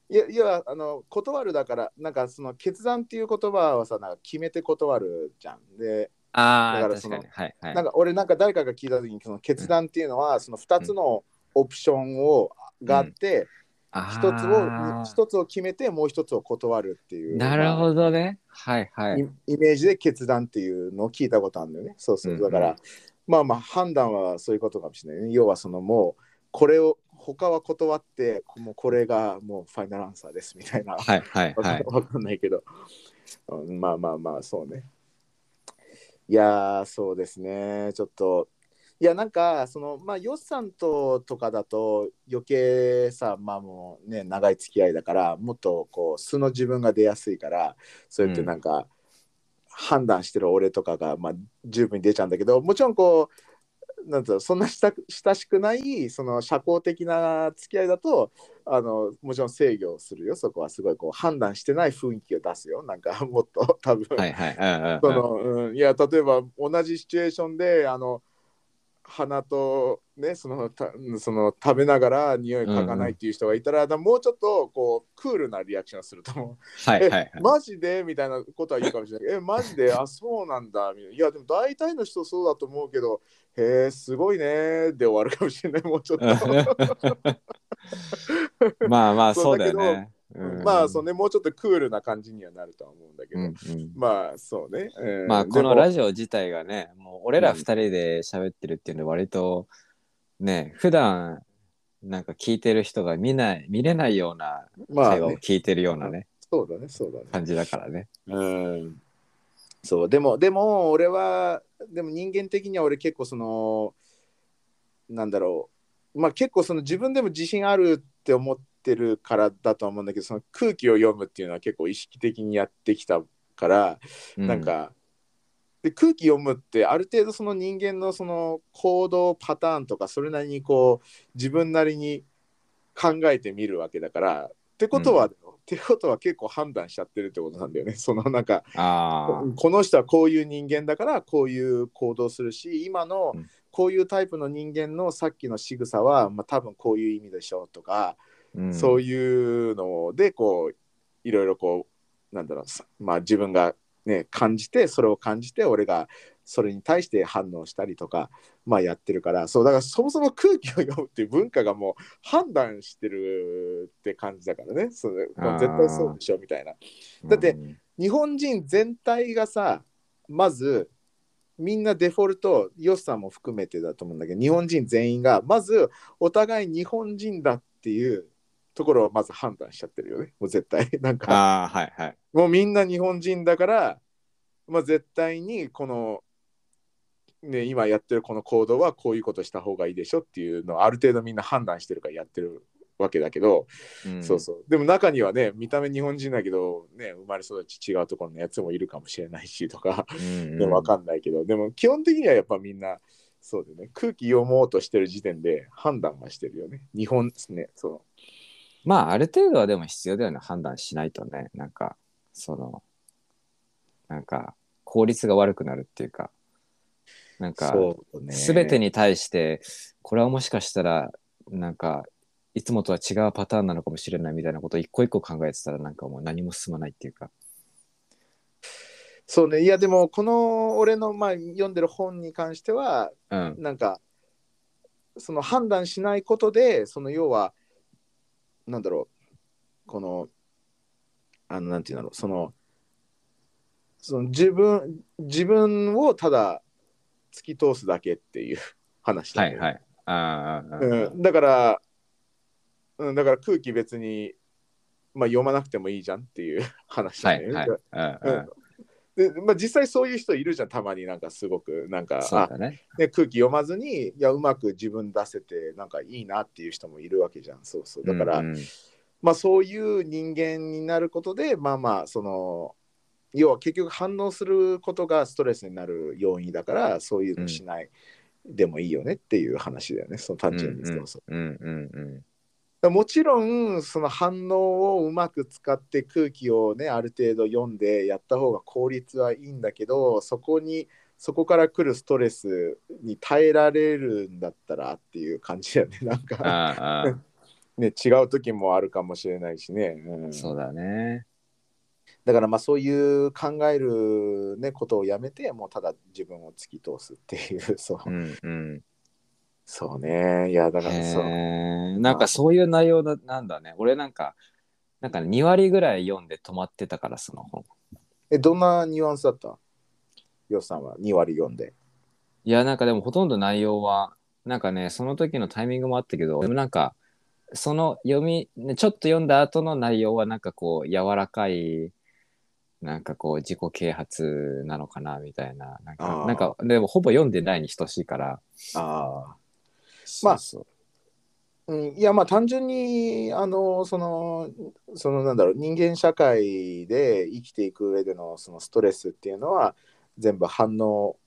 いや、いや、あの、断るだから、なんかその決断っていう言葉はさ、なんか決めて断るじゃん。で、ああ、だからその確かに。はいはい。なんか俺なんか誰かが聞いた時に、その決断っていうのは、その2つのオプションを、があって、一つを一つを決めてもう一つを断るっていう。なるほどね。はいはい。イイメージで決断っていうのを聞いたことあるんだよね。そうそう。うんうんだから、まあまあ判断はそういうことかもしれないね。要はそのもうこれを他は断ってもうこれがもうファイナルアンサーですみたいな。はいはいはい。わかんないけど、うんまあまあまあそうね。いやーそうですね。ちょっといやなんかそのまあヨッさんととかだと余計さまあもうね長い付き合いだからもっとこう素の自分が出やすいからそうやってなんか判断してる俺とかがまあ十分に出ちゃうんだけどもちろんこうなんつうのそんな親親しくないその社交的な付き合いだとあのもちろん制御するよ。そこはすごいこう判断してない雰囲気を出すよ。なんかもっと多分、はいはい。うんうんうん。その、うん、いや例えば同じシチュエーションであの鼻とねそのたその食べながら匂い嗅がないっていう人がいたら、もうちょっとこうクールなリアクションすると思う。はいはいはいえ。マジで？みたいなことは言うかもしれない。え、マジで？あ、そうなんだ。みたいないや、でも大体の人そうだと思うけど、へえ、すごいねで終わるかもしれない。もうちょっと。まあまあそそううだよね。うんまあそうね、もうちょっとクールな感じにはなるとは思うんだけど。うんうんまあそうね。うんまあこのラジオ自体がねもう俺ら二人で喋ってるっていうのは割とね普段なんか聞いてる人が見ない見れないようなまあ会話をね、聞いてるようなねそうだね、そうだね。感じだからね。うん。そう、でも、でも俺は、でも人間的には俺結構その、なんだろう、まあ結構その自分でも自信あるって思ってるからだとは思うんだけど、その空気を読むっていうのは結構意識的にやってきたから、うなんか、で空気読むってある程度その人間のその行動パターンとかそれなりにこう自分なりに考えてみるわけだからってことは、ってことは結構判断しちゃってるってことなんだよね。そのなんかあこの人はこういう人間だからこういう行動するし今のうん。こういうタイプの人間のさっきの仕草は、まあ、多分こういう意味でしょうとか、あ、うん、そういうのでこういろいろこうなんだろうさまあ自分がね感じてそれを感じて俺がそれに対して反応したりとかまあやってるからそうだからそもそも空気を読むっていう文化がもう判断してるって感じだからね。それまあ絶対そうでしょみたいな。だってうん日本人全体がさまずみんなデフォルトヨスさんも含めてだと思うんだけど日本人全員がまずお互い日本人だっていうところをまず判断しちゃってるよね。もう絶対。なんかはいはい。もうみんな日本人だから、まあ、絶対にこの、ね、今やってるこの行動はこういうことした方がいいでしょっていうのをある程度みんな判断してるからやってるわけだけど、うん。そうそう。でも中にはね見た目日本人だけど、ね、生まれ育ち違うところのやつもいるかもしれないしとか、うんでも分かんないけどでも基本的にはやっぱみんなそうでね。空気読もうとしてる時点で判断はしてるよね。日本ですねそまあある程度はでも必要だよね判断しないとね。なんかそのなんか効率が悪くなるっていうか。なんうかそうね。全てに対してこれはもしかしたらなんかいつもとは違うパターンなのかもしれないみたいなことを一個一個考えてたらなんかもう何も進まないっていうか。そうね。いやでもこの俺のまあ読んでる本に関してはうん。なんかその判断しないことでその要はなんだろう。このあのなんていうんだろう。そのその自分自分をただ突き通すだけっていう話だよねはいはい。あうん、だから、うん、だから空気別に、まあ、読まなくてもいいじゃんっていう話だね。はいはい。うん。うんでまあ、実際そういう人いるじゃんたまになんかすごく。なんかね。ね、空気読まずにいやうまく自分出せてなんかいいなっていう人もいるわけじゃん。そうそう。だから、うん。うんまあそういう人間になることでまあまあその要は結局反応することがストレスになる要因だからそういうのしないでもいいよねっていう話だよね、その単純に、うんうん。そうそう。うんうんうんもちろんその反応をうまく使って空気をねある程度読んでやった方が効率はいいんだけどそこにそこから来るストレスに耐えられるんだったらっていう感じだよね。なんか ね違う時もあるかもしれないしね、うん。あそうだね。だからまあそういう考える、ね、ことをやめてもうただ自分を突き通すっていうそう,、うんうんそうね。いやだからそう。なんかそういう内容だなんだね。俺なんかなんか2割ぐらい読んで止まってたからその本。えどんなニュアンスだった？よさんは。2割読んで。いやなんかでもほとんど内容はなんかねその時のタイミングもあったけどでもなんかその読みねちょっと読んだ後の内容はなんかこう柔らかいなんかこう自己啓発なのかなみたいな。なんあー。かなんかでもほぼ読んでないに等しいから。あまあそううん、いやまあ単純にあのそのそのなんだろう人間社会で生きていく上でのそのストレスっていうのは全部反応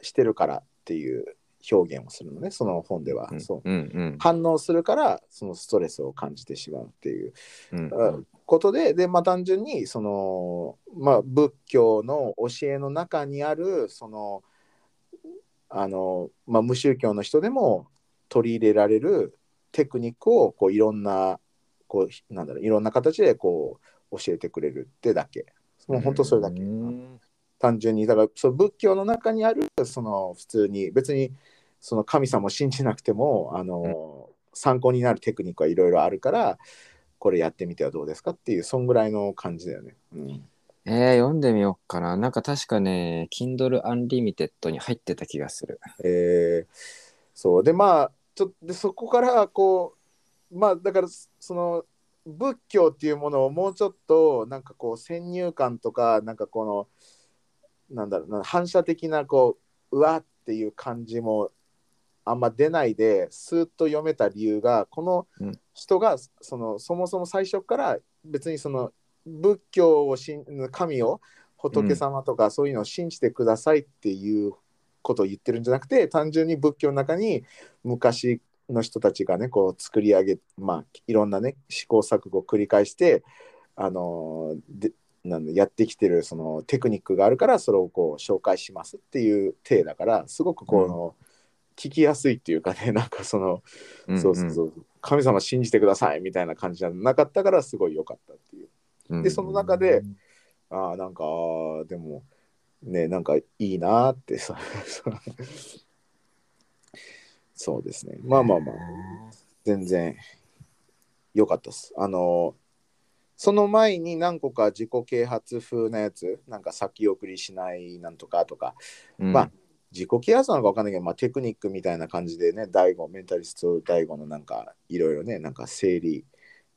してるからっていう表現をするのねその本では、うんそう。うんうん。反応するからそのストレスを感じてしまうっていううん。あことでで、まあ、単純にその、まあ、仏教の教えの中にあるそのあの、まあ、無宗教の人でも取り入れられるテクニックをこういろんなこうなんだろういろんな形でこう教えてくれるってだけ。もう本当それだけ、うん。単純にだからその仏教の中にあるその普通に別にその神様を信じなくてもあの、参考になるテクニックはいろいろあるからこれやってみてはどうですかっていうそんぐらいの感じだよね。うん、えー、読んでみようかな。なんか確かね Kindle Unlimited に入ってた気がする。えーそう。でまあちょでそこからこうまあだからその仏教っていうものをもうちょっとなんかこう先入観とかなんかこのなんだろうな反射的なこううわっていう感じもあんま出ないでスーッと読めた理由がこのうん。人がそのそもそも最初から別にその仏教を神を仏様とかそういうのを信じてくださいっていうことを言ってるんじゃなくて単純に仏教の中に昔の人たちがねこう作り上げまあいろんなね試行錯誤を繰り返してあのでなんだやってきてるそのテクニックがあるからそれをこう紹介しますっていう体だからすごくこの、聞きやすいっていうかね なんかその、そうそうそう。神様信じてくださいみたいな感じじゃなかったからすごい良かったっていう。うんでその中でああなんかでもねなんかいいなーってさそう。ですね。まあまあまあ。全然良かったです。あのその前に何個か自己啓発風なやつなんか先送りしないなんとかとか。うん。まあ自己啓発なのか分かんないけど、まあ、テクニックみたいな感じでね、大悟、メンタリスト大悟のなんかいろいろね、なんか整理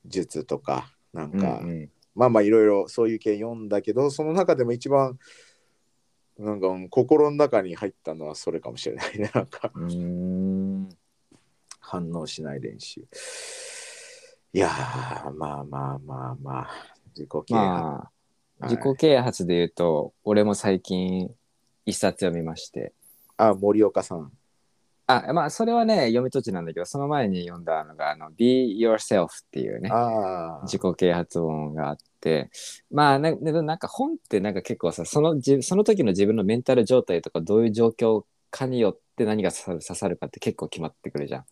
術とか、なんか、うんうん。まあまあいろいろそういう系読んだけど、その中でも一番、なんかうん心の中に入ったのはそれかもしれないね、なんかうーん反応しない練習。いやー、まあまあまあまあ、自己啓発。まあはい自己啓発で言うと俺も最近一冊読みましてあ、森岡さん。あまあそれはね読み途中なんだけどその前に読んだのがあの「Be Yourself」っていうね自己啓発本があってまあななんか本ってなんか結構さそのじその時の自分のメンタル状態とかどういう状況かによって何が刺さる刺さるかって結構決まってくるじゃん。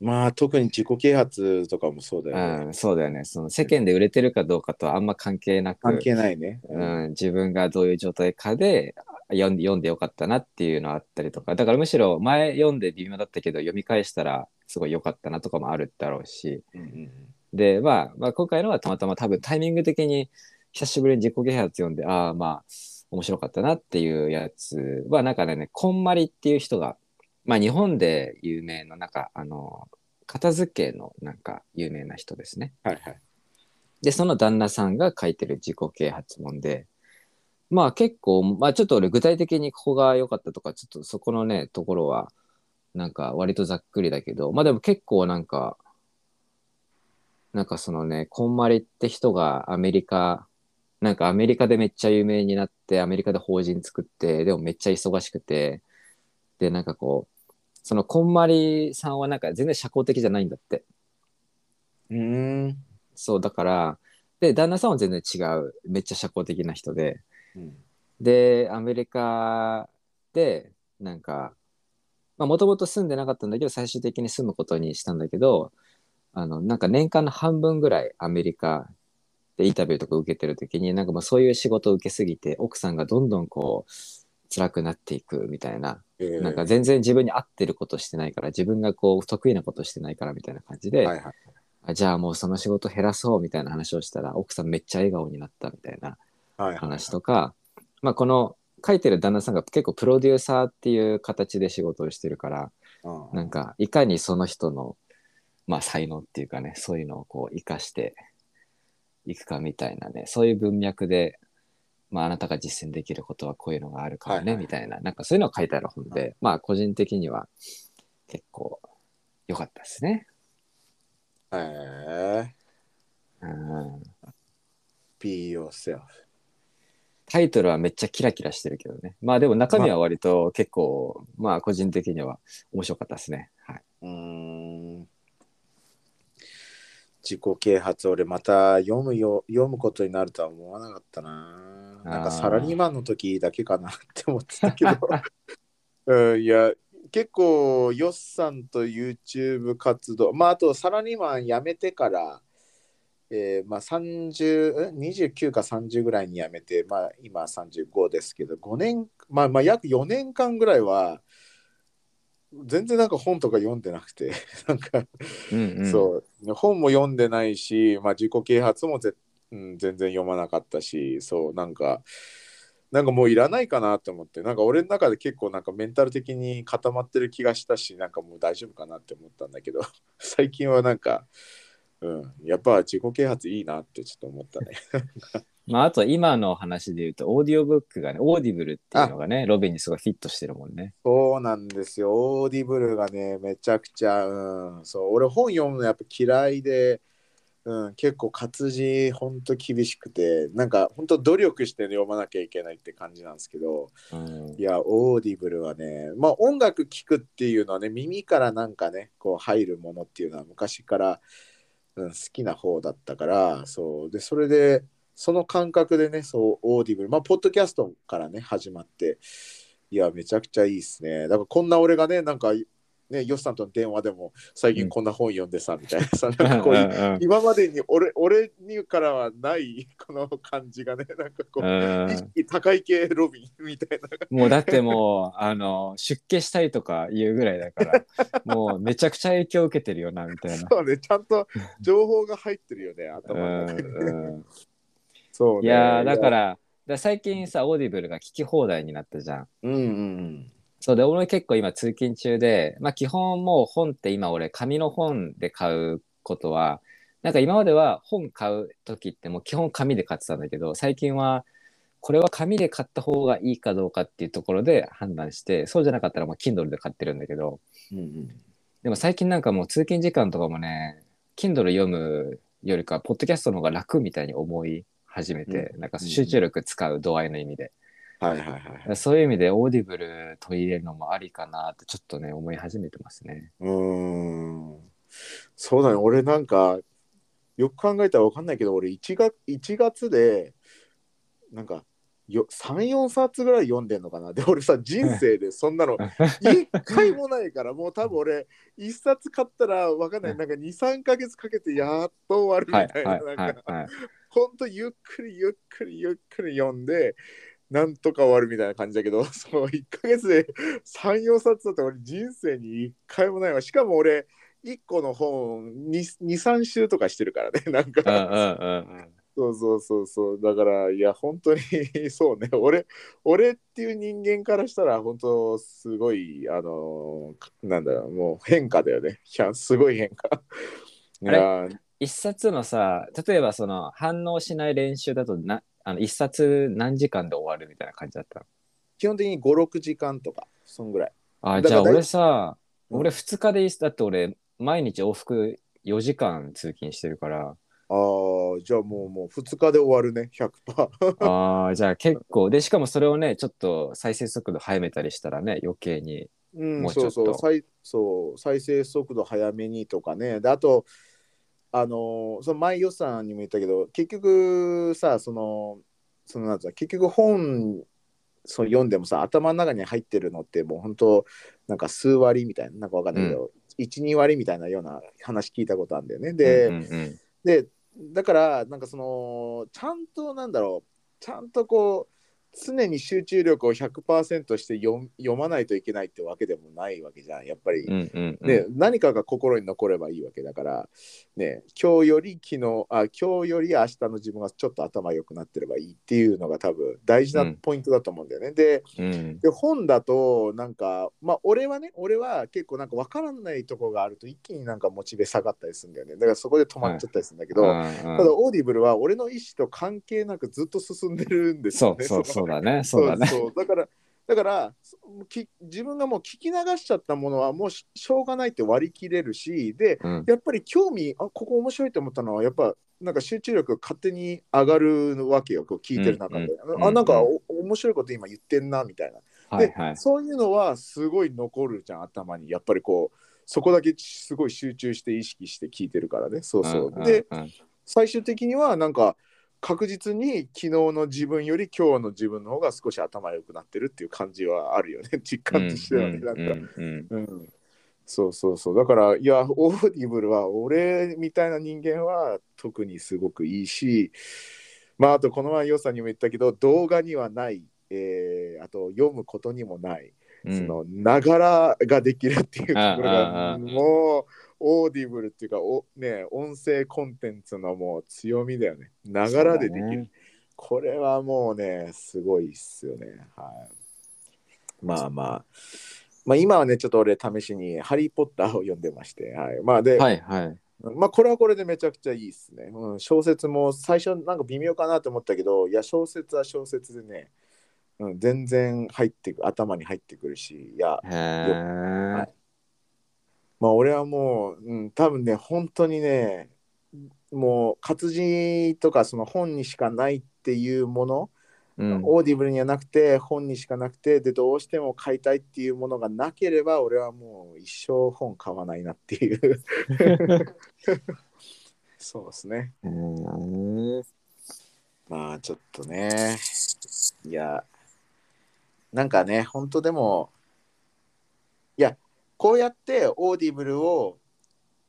まあ特に自己啓発とかもそうだよね。うん、そうだよねその世間で売れてるかどうかとはあんま関係なく関係ないね。うん、自分がどういう状態かで読んで読んでよかったなっていうのあったりとかだからむしろ前読んで微妙だったけど読み返したらすごい良かったなとかもあるだろうしうんうんで、まあ、まあ今回のはたまたま多分タイミング的に久しぶりに自己啓発読んでああまあ面白かったなっていうやつはなんかねこんまりっていう人がまあ日本で有名ななんかあの片付けのなんか有名な人ですね。はいはい。で、その旦那さんが書いてる自己啓発本で、まあ結構、まあちょっと俺具体的にここが良かったとか、ちょっとそこのね、ところは、なんか割とざっくりだけど、まあでも結構なんか、なんかそのね、こんまりって人がアメリカ、なんかアメリカでめっちゃ有名になって、アメリカで法人作って、でもめっちゃ忙しくて、で、なんかこう、そのこんまりさんはなんか全然社交的じゃないんだって。うーん。そう、だから、で、旦那さんは全然違う、めっちゃ社交的な人で、うんで、アメリカで、なんか、まあ、もともと住んでなかったんだけど、最終的に住むことにしたんだけど、あの、なんか年間の半分ぐらいアメリカでインタビューとか受けてる時に、なんかもうそういう仕事を受けすぎて、奥さんがどんどんこう、辛くなっていくみたいな、えーなんか全然自分に合ってることしてないから、自分がこう、得意なことしてないからみたいな感じで、はいはい。あじゃあもうその仕事減らそうみたいな話をしたら奥さんめっちゃ笑顔になったみたいなはいはい。話とか、まあこの書いてる旦那さんが結構プロデューサーっていう形で仕事をしてるからうんなんかいかにその人のまあ才能っていうかねそういうのをこう生かしていくかみたいなねそういう文脈でまあ、あなたが実践できることはこういうのがあるからね、はいはいみたいな、なんかそういうのが書いてある本で、まあ、個人的には結構良かったですね。へえ。うん、Be yourself。タイトルはめっちゃキラキラしてるけどね。まあでも中身は割と結構、まあ個人的には面白かったですね。はい。うーん。自己啓発俺また読むよ読むことになるとは思わなかったな。なんかサラリーマンの時だけかなって思ってたけど。うん、いや結構ヨッさんと YouTube 活動まああとサラリーマン辞めてから、えーまあ30ん29か30ぐらいに辞めてまあ今35ですけど5年まあまあ約4年間ぐらいは全然なんか本とか読んでなくて なんか、うんうん。そう本も読んでないし、まあ、自己啓発もぜ、うん、全然読まなかったしそうなんかなんかもういらないかなと思ってなんか俺の中で結構なんかメンタル的に固まってる気がしたしなんかもう大丈夫かなって思ったんだけど 最近はなんか、うん、やっぱ自己啓発いいなってちょっと思ったね。まああと今の話で言うと、オーディオブックがね、オーディブルっていうのがね、ロビンにすごいフィットしてるもんね。そうなんですよ。オーディブルがね、めちゃくちゃ、うん、そう、俺本読むのやっぱ嫌いで、うん、結構活字ほんと厳しくて、なんかほんと努力して読まなきゃいけないって感じなんですけど、うんい。や、オーディブルはね、まあ音楽聴くっていうのはね、耳からなんかね、こう入るものっていうのは昔から、うん、好きな方だったから、そう、で、それで、その感覚でね、そう、オーディブル、まあ、ポッドキャストからね、始まって、いや、めちゃくちゃいいっすね。だから、こんな俺がね、なんか、ね、ヨシさんとの電話でも、最近こんな本読んでさ、みたいなさ、なんかこう、今までに俺俺にからはないこの感じがね、なんかこう、うん意識高い系ロビンみたいな。もうだってもう、あの、出家したいとか言うぐらいだから、もうめちゃくちゃ影響を受けてるよな、みたいな。そうね、ちゃんと情報が入ってるよね、頭の中に。うん そうね。いやーだか、ら、だから最近さ、オーディブルが聞き放題になったじゃん。うんうんそうで、俺結構今通勤中で、まあ基本もう本って今俺紙の本で買うことは、なんか今までは本買う時ってもう基本紙で買ってたんだけど、最近はこれは紙で買った方がいいかどうかっていうところで判断して、そうじゃなかったらもう Kindle で買ってるんだけど、うん。うんうんでも最近なんかもう通勤時間とかもね、Kindle 読むよりか、ポッドキャストの方が楽みたいに思い始めて、うんなんか集中力使う度合いの意味で。はいはいはい。そういう意味でオーディブル取り入れるのもありかなってちょっとね、思い始めてますね。うーん。そうだね、俺なんか、よく考えたら分かんないけど、俺1月 ,1 月で、なんか、よ3、4冊ぐらい読んでんのかな。で、俺さ、人生でそんなの 一回もないから、もう多分俺、1冊買ったら分かんない、なんか2、3ヶ月かけてやっと終わはいるみたいな、はいはいなんか、はい。ほんとゆっくりゆっくりゆっくり読んで、なんとか終わるみたいな感じだけど、その1ヶ月で3、4冊だと俺人生に1回もないわ。しかも俺、1個の本2、2 3週とかしてるからね、なんうんか。そうそうそうそう。だから、いや、本当に そうね。俺、俺っていう人間からしたら、本当、すごい、あの、なんだろう、もう変化だよね。いや、すごい変化。一冊のさ、例えばその反応しない練習だとな、あの一冊何時間で終わるみたいな感じだったの？基本的に5、6時間とか、そんぐらい。あ、だからじゃあ俺さ、うん。俺2日でいいだって俺、毎日往復4時間通勤してるから、ああ、じゃあもう、もう2日で終わるね、100%。ああ、じゃあ結構、で、しかもそれをね、ちょっと再生速度速めたりしたらね、余計に。うん、もうちょっと。そうそう再そう再生速度早めにとかね。であとあのその前予算にも言ったけど結局さそのそのなんつうの結局本そう読んでもさ頭の中に入ってるのってもう本当なんか数割みたいななんかわかんないけど、12割みたいなような話聞いたことあるんだよね。で、うんうんうん。でだからなんかそのちゃんとなんだろうちゃんとこう常に集中力を100%して読読まないといけないってわけでもないわけじゃん。やっぱり、うんうんうん。ね、何かが心に残ればいいわけだから、ね、今日より昨日あ今日より明日の自分がちょっと頭良くなってればいいっていうのが多分大事なポイントだと思うんだよね。でうん。で本だとなんかまあ俺はね俺は結構なんか分からないところがあると一気になんかモチベ下がったりするんだよね。だからそこで止まっちゃったりするんだけど、うんうん。ただオーディブルは俺の意思と関係なくずっと進んでるんですよね。そうそうそうだね。そうだね。そうそう。だからだから自分がもう聞き流しちゃったものはもうししょうがないって割り切れるしでうん。やっぱり興味あここ面白いと思ったのはやっぱなんか集中力が勝手に上がるわけよこう聞いてる中で、うんうんあなんかお面白いこと今言ってんなみたいな、で、はいはい。そういうのはすごい残るじゃん頭に。やっぱりこうそこだけすごい集中して意識して聞いてるからね。そうそう、んんでうん。最終的にはなんか確実に昨日の自分より今日の自分の方が少し頭良くなってるっていう感じはあるよね。実感としてはね、なんか、うんうん。うん、そうそうそう。だからいやオーディブルは俺みたいな人間は特にすごくいいしまああとこの前ヨウさんにも言ったけど動画にはない、えーあと読むことにもない。うん。そのながらができるっていうところがあもうオーディブルっていうかお、ね、音声コンテンツのもう強みだよね。ながらでできる。ねこれはもうね、すごいっすよね。はい、まあまあ。まあ今はね、ちょっと俺試しにハリー・ポッターを読んでまして、はい。まあで、はいはいまあこれはこれでめちゃくちゃいいっすね。うん、小説も最初なんか微妙かなと思ったけど、いや小説は小説でね、うん、全然入ってく頭に入ってくるし、いや、はいまあ俺はもう、うん、多分ね、本当にね、もう活字とかその本にしかないっていうもの、うん。オーディブルにはなくて本にしかなくてでどうしても買いたいっていうものがなければ俺はもう一生本買わないなっていう。そうですね。まあちょっとね。いやなんかね本当でもいやこうやってオーディブルを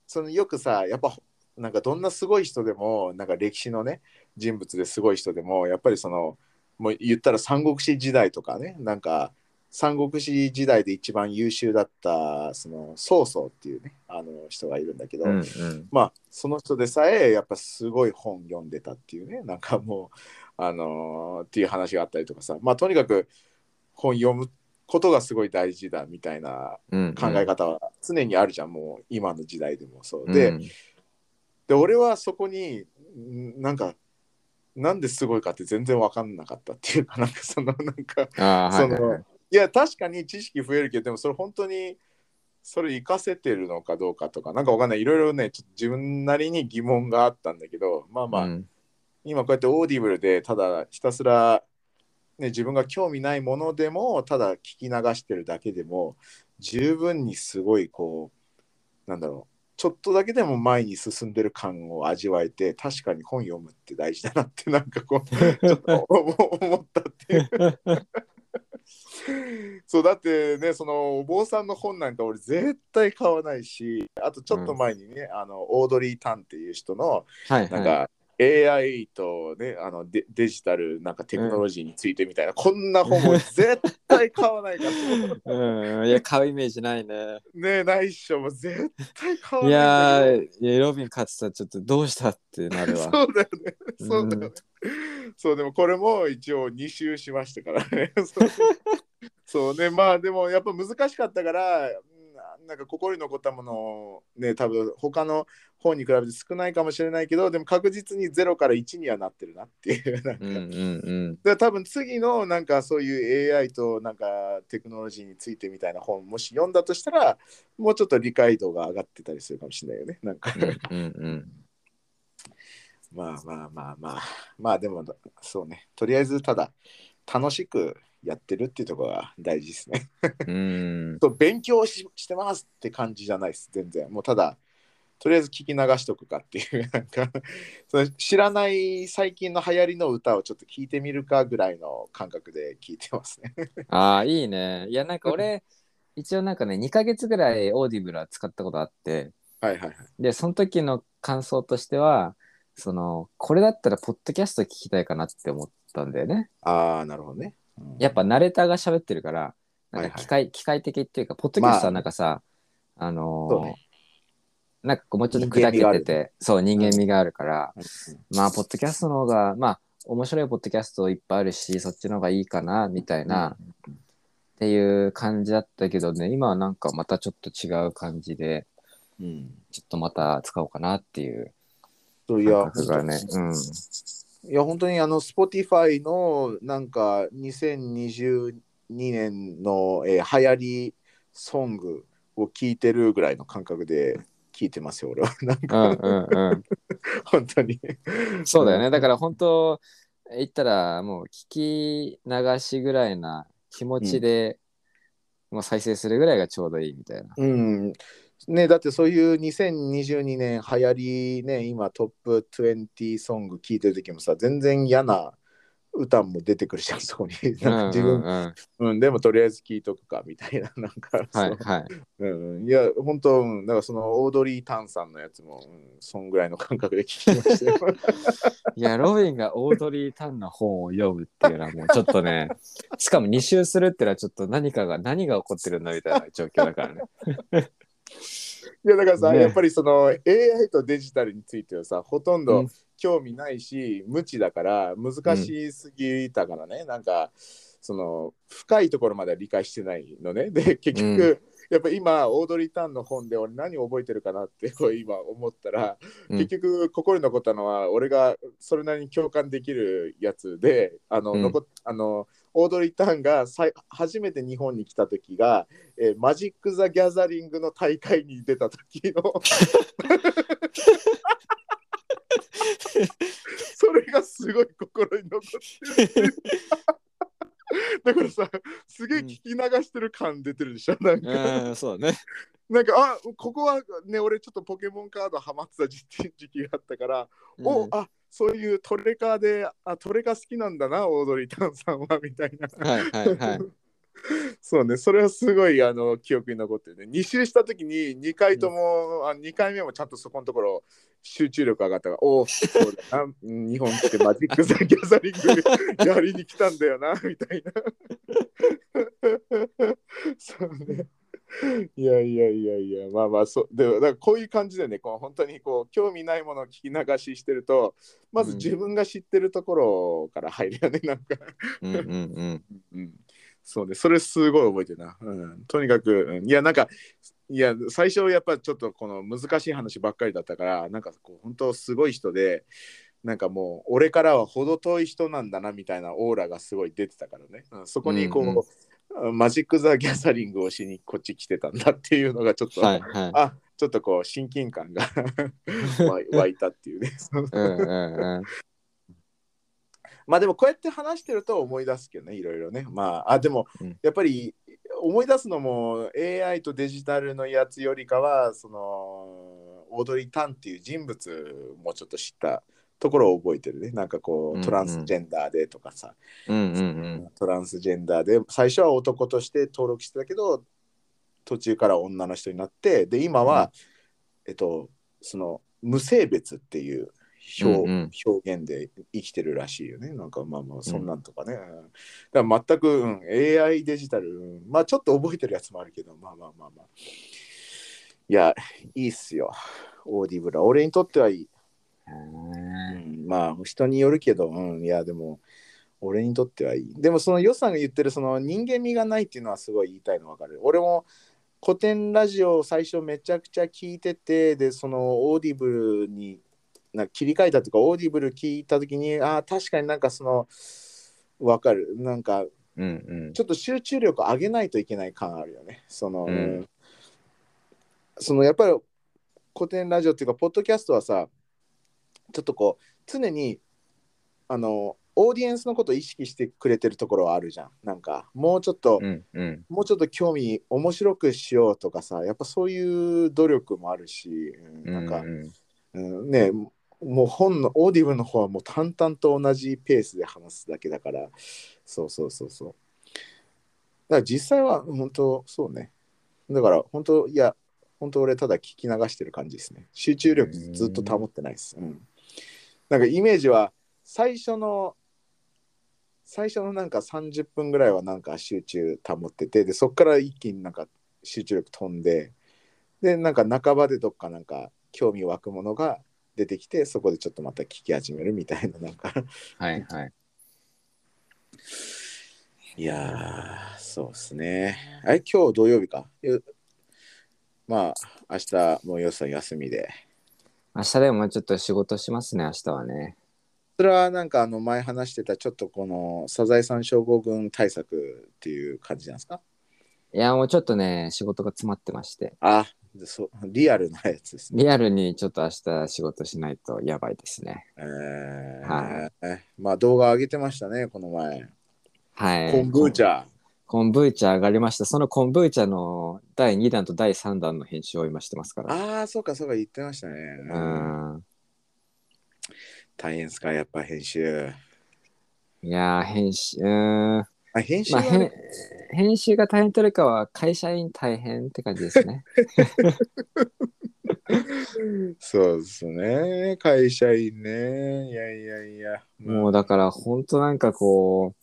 そのよくさやっぱなんかどんなすごい人でもなんか歴史のね人物ですごい人でもやっぱりそのもう言ったら三国志時代とかねなんか三国志時代で一番優秀だったその曹操っていうねあの人がいるんだけど、うんうん。まあその人でさえやっぱすごい本読んでたっていうねなんかもうあのーっていう話があったりとかさ。まあとにかく本読むことがすごい大事だみたいなうん考え方は常にあるじゃん、もう今の時代でもそう。で,、うん。で俺はそこにんなんかなんですごいかって全然分かんなかったっていうかなんかそのなんかそのはいはいはい。いや確かに知識増えるけどでもそれ本当にそれ活かせてるのかどうかとかなんかわかんない。いろいろねちょっと自分なりに疑問があったんだけどまあまあ、うん。今こうやってオーディブルでただひたすら、ね、自分が興味ないものでもただ聞き流してるだけでも十分にすごいこうなんだろうちょっとだけでも前に進んでる感を味わえて確かに本読むって大事だなってなんかこう ちょっと思思ったっていう。そうだってねそのお坊さんの本なんか俺絶対買わないしあとちょっと前にね、あのオードリー・タンっていう人のはいはいなんか AI とねあのデデジタルなんかテクノロジーについてみたいな、こんな本も絶対買わないから。うん。いや買うイメージないね。ねないっしょ。もう絶対買わいやないんだけーいやロビン勝ってたらちょっとどうしたってなるどわ。そうだよね。そうだよね、そうでもこれも一応2周しましたからね。そう。そうねまあでもやっぱ難しかったからうんなんか心に残ったものをね多分他の本に比べて少ないかもしれないけどでも確実に0から1にはなってるなっていうなんか、うんうんうん。多分次のなんかそういう AI となんかテクノロジーについてみたいな本もし読んだとしたらもうちょっと理解度が上がってたりするかもしれないよねなんか。うんうん まあまあまあまあまあ。でもそうね。とりあえずただ楽しくやってるっていうところが大事ですね。うん。う んそう勉強ししてますって感じじゃないです全然。もうただとりあえず聞き流しとくかっていうなんかその知らない最近の流行りの歌をちょっと聞いてみるかぐらいの感覚で聞いてますね。ああいいね。いやなんか俺一応なんかね2ヶ月ぐらいオーディブルは使ったことあって。はいはいはい。でその時の感想としてはそのこれだったらポッドキャスト聞きたいかなって思ったんだよね。ああ、なるほどね。うん。やっぱナレーターが喋ってるからなんか機械,、機械的っていうかポッドキャストはなんかさ、あのーなんかこうもうちょっと砕けててそう人間味があるから、うん。まあポッドキャストの方がまあ面白いポッドキャストいっぱいあるしそっちの方がいいかなみたいな、っていう感じだったけどね。今はなんかまたちょっと違う感じでうん。ちょっとまた使おうかなっていう感、覚がね。うんいや、本当にあの、Spotify のなんか2022年の、えー流行りソングを聴いてるぐらいの感覚で聴いてますよ、俺は。なんうか、んうんうん 本当に。そうだよね。だから本当、言ったらもう聞き流しぐらいな気持ちで、もう再生するぐらいがちょうどいいみたいな。うん。ね、だってそういう2022年流行りね、今トップ20ソング聴いてる時もさ、全然嫌な歌も出てくるじゃん、そこに。なんか自分、うんうんうんうん、でもとりあえず聴いとくかみたいな、なんか、はいはい。うんうん、いや、本当、うん、だからそのオードリー・タンさんのやつも、うん、そんぐらいの感覚で聞きましたよ。いや、ロビンがオードリー・タンの本を読むっていうのはもうちょっとね、しかも2周するってのはちょっと何かが、何が起こってるんだみたいな状況だからね。いや、だからさ、ね。やっぱりその AI とデジタルについてはさ、ほとんうどん。興味ないし、無知だから難しすぎたからね、なんか、その深いところまでは理解してないのね。で、結局、うんやっぱ今、オードリー・タンの本で俺何を覚えてるかなって こう今思ったら、うん。結局心に残ったのは俺がそれなりに共感できるやつであの、うん。残っあのオードリー・タンがさい初めて日本に来た時が、えーマジック・ザ・ギャザリングの大会に出た時の。それがすごい心に残ってる だからさすげえ聞き流してる感出てるでしょなんか、うん、そうだね。なんかあここはね俺ちょっとポケモンカードハマってた時時期があったから、おあそういうトレカであトレカ好きなんだなオードリー・タンさんはみたいな。はいはいはい。そうねそれはすごいあの記憶に残ってるね。2周した時に2回とも、あ2回目もちゃんとそこのところ集中力上がったからおおそうだな。う ん日本来てマジック・ザ・ギャザリング やりに来たんだよなみたいな。そうね いやいやいやいや、まあまあ、そう、でだからこういう感じでね、こう本当にこう興味ないものを聞き流ししてると、まず自分が知ってるところから入るよね、なんか。うんうんうん。うん、そうね、それすごい覚えてるな。うん、とにかく、うんいや、なんか、いや、最初やっぱちょっとこの難しい話ばっかりだったから、なんかこう、本当すごい人で、なんかもう、俺からは程遠い人なんだなみたいなオーラがすごい出てたからね。うん、そこにこう、うんうんマジック・ザ・ギャザリングをしにこっち来てたんだっていうのがちょっと、はいはい。あちょっとこう親近感が 湧いたっていうね。うんうんうん。まあでもこうやって話してると思い出すけどね、いろいろね。まあ、あでもうんやっぱり思い出すのも AI とデジタルのやつよりかは、そのオードリー・タンっていう人物もちょっと知ったところを覚えてるね。なんかこうんううんトランスジェンダーでとかさ、うんうんうん。トランスジェンダーで最初は男として登録してたけど、途中から女の人になって、で、今は、えっと、その無性別っていう表,、うんうん表現で生きてるらしいよね。なんかまあまあそんなんとかね。うんだから全く、うん、AI デジタル、うんまあちょっと覚えてるやつもあるけど、まあまあまあまあ。いや、いいっすよ。オーディブル。俺にとってはいい。うん、まあ人によるけど、うん、いやでも俺にとってはいい。でもそのヨウさんが言ってるその人間味がないっていうのはすごい言いたいの分かる。俺もコテンラジオを最初めちゃくちゃ聞いてて、で、そのオーディブルにな切り替えたとか、オーディブル聞いたときに、ああ、確かになんかその分かる。なんかうんうんちょっと集中力上げないといけない感あるよね。その、うんそのやっぱり古典ラジオっていうか、ポッドキャストはさ、ちょっとこう、常に、あの、オーディエンスのことを意識してくれてるところはあるじゃん。なんか、もうちょっと、うんうん。もうちょっと興味、面白くしようとかさ、やっぱそういう努力もあるし、うんなんか、うんうん、ねもう本のオーディブルの方はもう淡々と同じペースで話すだけだからそうそうそうそう。だから実際は本当そうね。だから本当いや本当俺ただ聞き流してる感じですね。集中力ずっと保ってないです、うん、なんかイメージは最初の最初のなんか30分ぐらいはなんか集中保っててでそこから一気になんか集中力飛んででなんか半ばでどっかなんか興味湧くものが出てきてそこでちょっとまた聞き始めるみたいななんか。はいはい。いやーそうっすね。あれ今日土曜日か？ゆまあ明日もうよっさん休みで明日でもちょっと仕事しますね、明日はね。それはなんかあの前話してたちょっとこのサザエさん症候群対策っていう感じなんですか？いや、もうちょっとね、仕事が詰まってまして。あでそリアルなやつですね。リアルにちょっと明日仕事しないとやばいですね。えーはまあ動画上げてましたね、この前。はい。コンブーチャ。コンブーチャ上がりました。そのコンブーチャの第2弾と第3弾の編集を今してますから。ああ、そうかそうか言ってましたね。うん。大変ですか、やっぱ編集。いやー、編集、うーん。あ編集まあ、編はね、編集が大変というよりかは会社員大変って感じですね。そうですね。会社員ね。いやいやいや。もうだから本当なんかこう、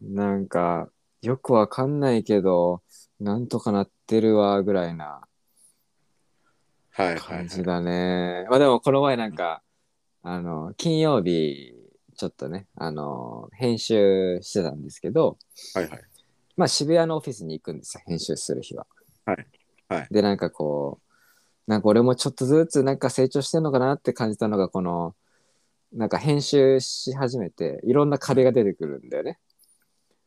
なんかよくわかんないけど、なんとかなってるわぐらいなはいはい、はい。感じだね。まあでもこの前なんか、あの、金曜日、ちょっとね、あの、編集してたんですけど、はいはい。まあ渋谷のオフィスに行くんですよ、編集する日は。はいはいで、なんかこう、なんか俺もちょっとずつなんか成長してんのかなって感じたのが、この、なんか編集し始めて、いろんな壁が出てくるんだよね。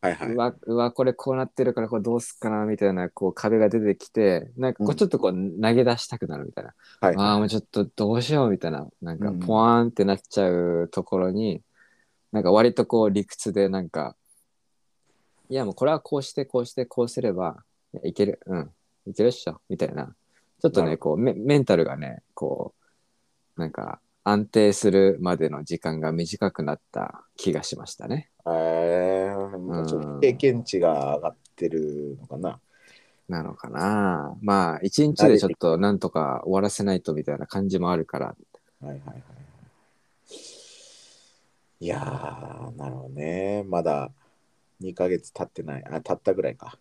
はいはい。うわ、うわ、これこうなってるからこれどうすっかなみたいなこう壁が出てきて、なんかこううん。ちょっとこう投げ出したくなるみたいな。はいああ、もうちょっとどうしようみたいな、なんかうんポワーンってなっちゃうところに、なんか割とこう理屈でなんか、いやもうこれはこうしてこうしてこうすればいける、うん、いけるっしょ、みたいな。ちょっとね、こうメメンタルがね、こう、なんか安定するまでの時間が短くなった気がしましたね。えー、もうちょっと経験値が上がってるのかな。なのかな。まあ、一日でちょっとなんとか終わらせないとみたいな感じもあるから、はいはいはい。いやー、なるほどね。まだ2ヶ月経ってない。あ、経ったぐらいか。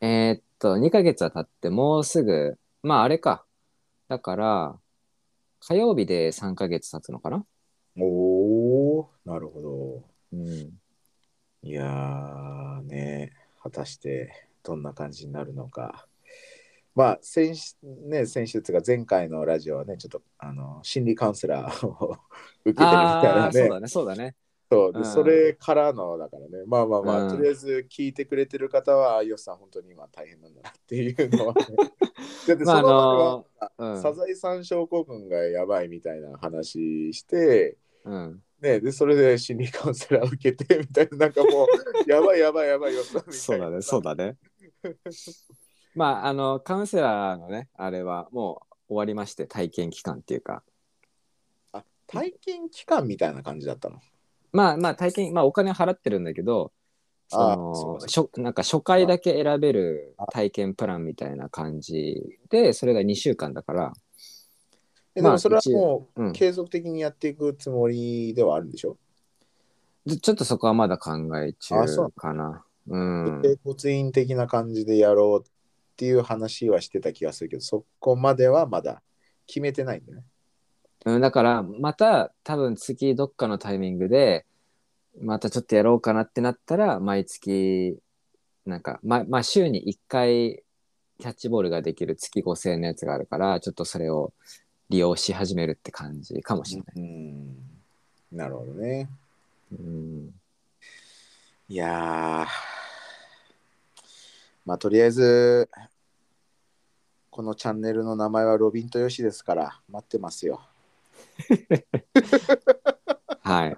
えーっと、2ヶ月は経って、もうすぐ、まああれか。だから、火曜日で3ヶ月経つのかな？おー、なるほど。うん。いやーね、果たしてどんな感じになるのか。まあ、先週、ね、先週というか前回のラジオはね、ちょっとあの心理カウンセラーを受けてるみたいあなあ、そうね。だね、そうだね。そうでうんそれからのだからね、まあまあまあ、うんとりあえず聞いてくれてる方は、あよっさん、本当に今大変なんだなっていうのは、ね。だってそまあのあ前は、うんサザエさん症候群がやばいみたいな話して、うん。ね、でそれで心理カウンセラー受けてみたいな、なんかもう、やばいやばいやばいよっさんみたいな。そうだね、そうだね。まあ、あの、カウンセラーのね、あれはもう終わりまして、体験期間っていうか。あ体験期間みたいな感じだったの？まあまあ、体験、まあお金払ってるんだけど、そあのそうかしょなんか初回だけ選べる体験プランみたいな感じで、それが2週間だから、でもそれはもううん継続的にやっていくつもりではあるんでしょ、でちょっとそこはまだ考え中かな。うん。整骨院的な感じでやろうっていう話はしてた気がするけど、そこまではまだ決めてないんだよね。うん、だから、また多分次どっかのタイミングで、またちょっとやろうかなってなったら、毎月、なんか、ま、まあ週に1回キャッチボールができる月5000円のやつがあるから、ちょっとそれを利用し始めるって感じかもしれない。うん。なるほどね。うん。いやー、まあとりあえず、このチャンネルの名前はロビンとヨシですから、待ってますよ。はい。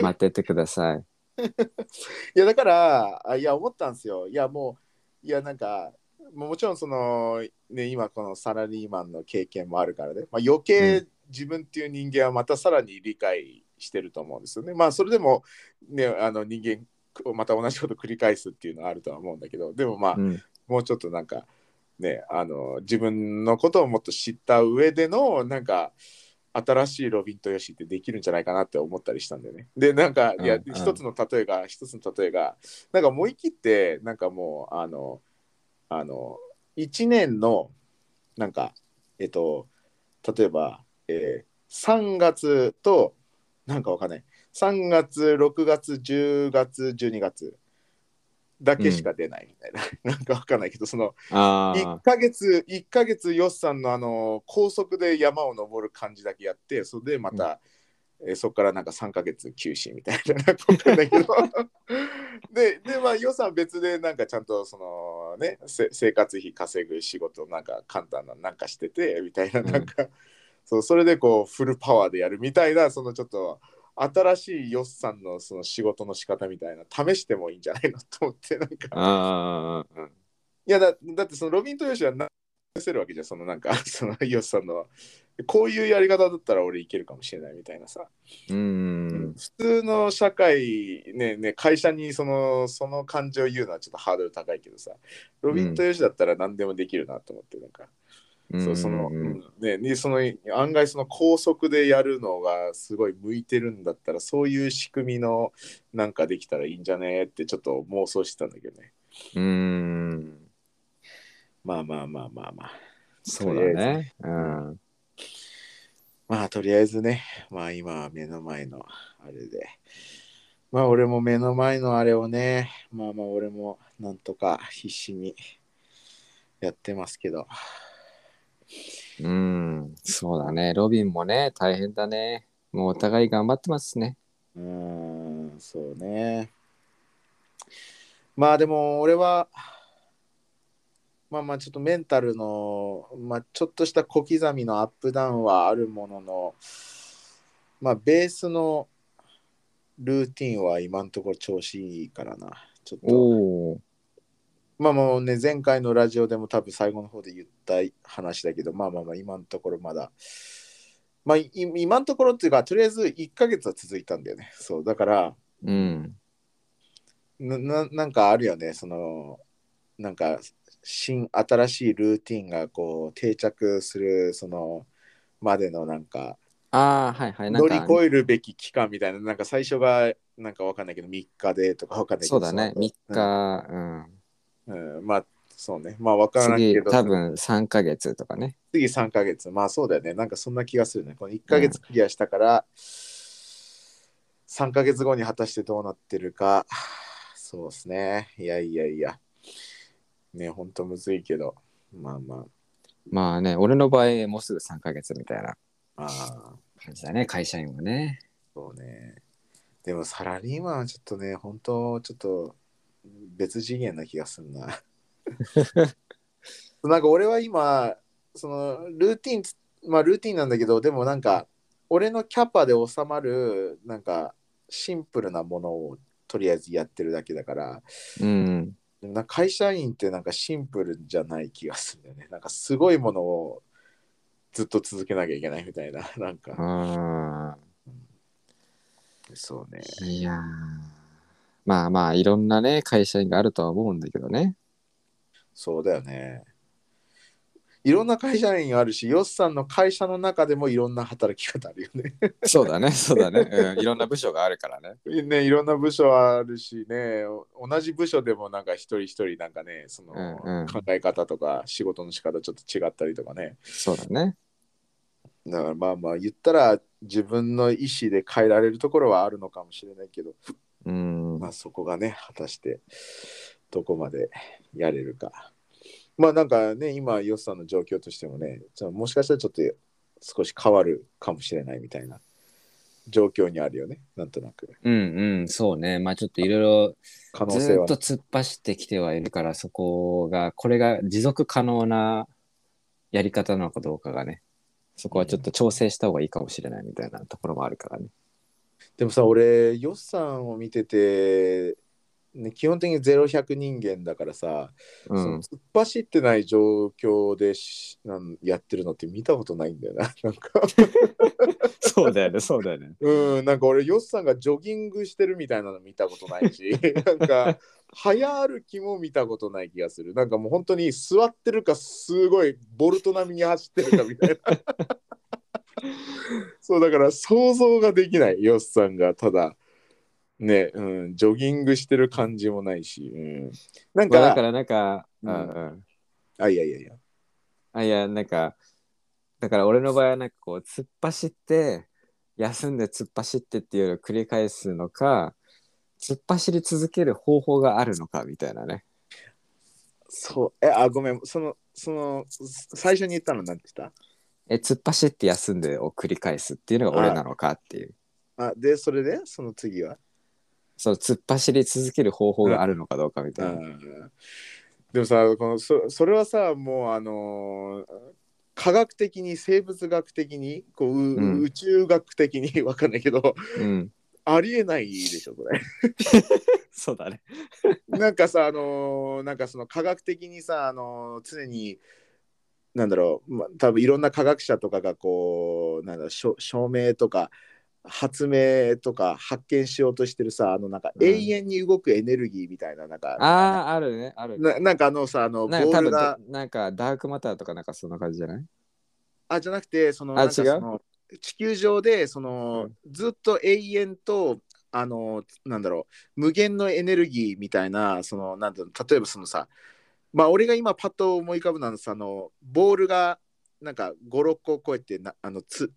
待っててください。いやだからあいや思ったんですよいやもういやなんかもちろんそのね今このサラリーマンの経験もあるからね、まあ、余計自分っていう人間はまたさらに理解してると思うんですよねまあそれでもねあの人間また同じこと繰り返すっていうのはあるとは思うんだけどでもまあ、うん。もうちょっとなんかねあの自分のことをもっと知った上でのなんか新しいロビンとヨシってできるんじゃないかなって思ったりしたんだよね。でなんかいや、うん。うん一つの例えが一つの例えがなんか思い切ってなんかもうあのあの1年のなんかえっと例えば、えー3月となんかわかんない。3月6月10月12月だけしか出ないみたいな、なんかわかんないけどそのあ1ヶ月1ヶ月ヨッさんのあの高速で山を登る感じだけやってそれでまた、えーそこからなんか3ヶ月休止みたいな。なんかわかんないけど。ででまあ予算別でなんかちゃんとそのねせ生活費稼ぐ仕事なんか簡単ななんかしててみたいなうん。なんか、そうそれでこうフルパワーでやるみたいなそのちょっと新しいヨッさんのその仕事の仕方みたいな試してもいいんじゃないのと思ってなんか。いやだだってそのロビンとヨシはなせるわけじゃんそのなんかそのヨシさんの。こういうやり方だったら俺いけるかもしれないみたいなさ、うん。普通の社会ねね会社にそのその感情を言うのはちょっとハードル高いけどさ。ロビンとヨシだったら何でもできるなと思ってなんか、そうその、うん。ねにその案外その高速でやるのがすごい向いてるんだったらそういう仕組みのなんかできたらいいんじゃねってちょっと妄想してたんだけどね。うん。まあまあまあまあまあ。そうだね。うん。まあとりあえずね。まあ今は目の前のあれで。まあ俺も目の前のあれをね。まあまあ俺もなんとか必死にやってますけどうん。そうだね。ロビンもね大変だね。もうお互い頑張ってますね。うーんそうね。まあでも俺はまあまあちょっとメンタルの、まあ、ちょっとした小刻みのアップダウンはあるもののまあベースのルーティンは今のところ調子いいからな。ちょっとまあもうね前回のラジオでも多分最後の方で言った話だけどまあまあまあ今のところまだ。まあい今のところっていうかとりあえず1ヶ月は続いたんだよね。そうだからうん。なななんかあるよね。そのなんか新新しいルーティンがこう定着するそのまでのなんかああはいはい。乗りか越えるべき期間みたいななんか最初がなんかわかんないけど3日でとかわかんないけどそうだね。の3日うんうん、うんまあそうね。まあわからない次けど。多分3ヶ月とかね。次3ヶ月。まあそうだよね。なんかそんな気がするね。この1ヶ月クリアしたから、3ヶ月後に果たしてどうなってるか。そうですね。いやいやいや。ねほんとむずいけど。まあままあね俺の場合もうすぐ3ヶ月みたいなああ。あ感じだね会社員はね。そうね。でもサラリーマンはちょっとね本当ちょっと別次元な気がするな。なんか俺は今そのルーティンつまあルーティンなんだけどでもなんか俺のキャパで収まるなんかシンプルなものをとりあえずやってるだけだからうんな会社員ってなんかシンプルじゃない気がするんだよね。なんかすごいものをずっと続けなきゃいけないみたいななんか。あそうね。ーいやーまあまあいろんなね会社員があるとは思うんだけどね。そうだよね。いろんな会社員あるし、ヨッさんの会社の中でもいろんな働き方あるよね。そうだねそうだね、うん、いろんな部署があるからね。ね、いろんな部署あるしね、同じ部署でもなんか一人一人なんかね、その考え方とか仕事の仕方ちょっと違ったりとかね。そうだね。だからまあまあ言ったら自分の意思で変えられるところはあるのかもしれないけど、うんまあそこがね、果たしてどこまでやれるか。まあなんかね、今、ヨッさんの状況としてもね、もしかしたらちょっと少し変わるかもしれないみたいな状況にあるよね、なんとなく。うんうんそうねまあちょっといろいろ可能性はずっと。突っ走ってきてはいるからそこがこれが持続可能なやり方なのかどうかがねそこはちょっと調整した方がいいかもしれないみたいなところもあるからね。でもさ、俺、ヨッさんを見てて、ね、基本的に0100人間だからさ、うそのん。突っ走ってない状況でしなんやってるのって見たことないんだよな。なんかそうだよね、そうだよね。うん、なんか俺、ヨッさんがジョギングしてるみたいなの見たことないし、なんか、早歩きも見たことない気がする。なんかもう本当に座ってるか、すごいボルト並みに走ってるかみたいな。そう、だから想像ができない、ヨッさんがただ、ね、うん、ジョギングしてる感じもないし、うん、なんか、まあだからなんか、ううんんうん。あ、いやいやいや。あ、いや、なんか、だから俺の場合はなんかこう、突っ走って、休んで突っ走ってっていうのを繰り返すのか、突っ走り続ける方法があるのかみたいなね。そう、え、あ、ごめん、その、その、最初に言ったのなんて言っえ、突っ走って休んでを繰り返すっていうのが俺なのかっていう。たあ、で、それで、その次は？そう、突っ走り続ける方法があるのかどうかみたいな。うんでもさこのそそれはさもうあのー科学的に生物学的にこう、ううん宇宙学的に わかんないけどうん。ありえないでしょこれ そうだね。なんかさあのーなんかその科学的にさあのー常になんだろう、ま、多分いろんな科学者とかがこうなんだ証証明とか発明とか発見しようとしてるさあのなんかうん。永遠に動くエネルギーみたいななんか、ああ、あるね、ある。ね。ななんかあのさあのボールがなんかダークマターとかなんかそんな感じじゃない？あじゃなくてその地球上でその、ずっと永遠とあのなんだろう無限のエネルギーみたいなそのなんだろう例えばそのさまあ俺が今パッと思い浮かぶのはさあのボールがなんか56個こうやってなあのつ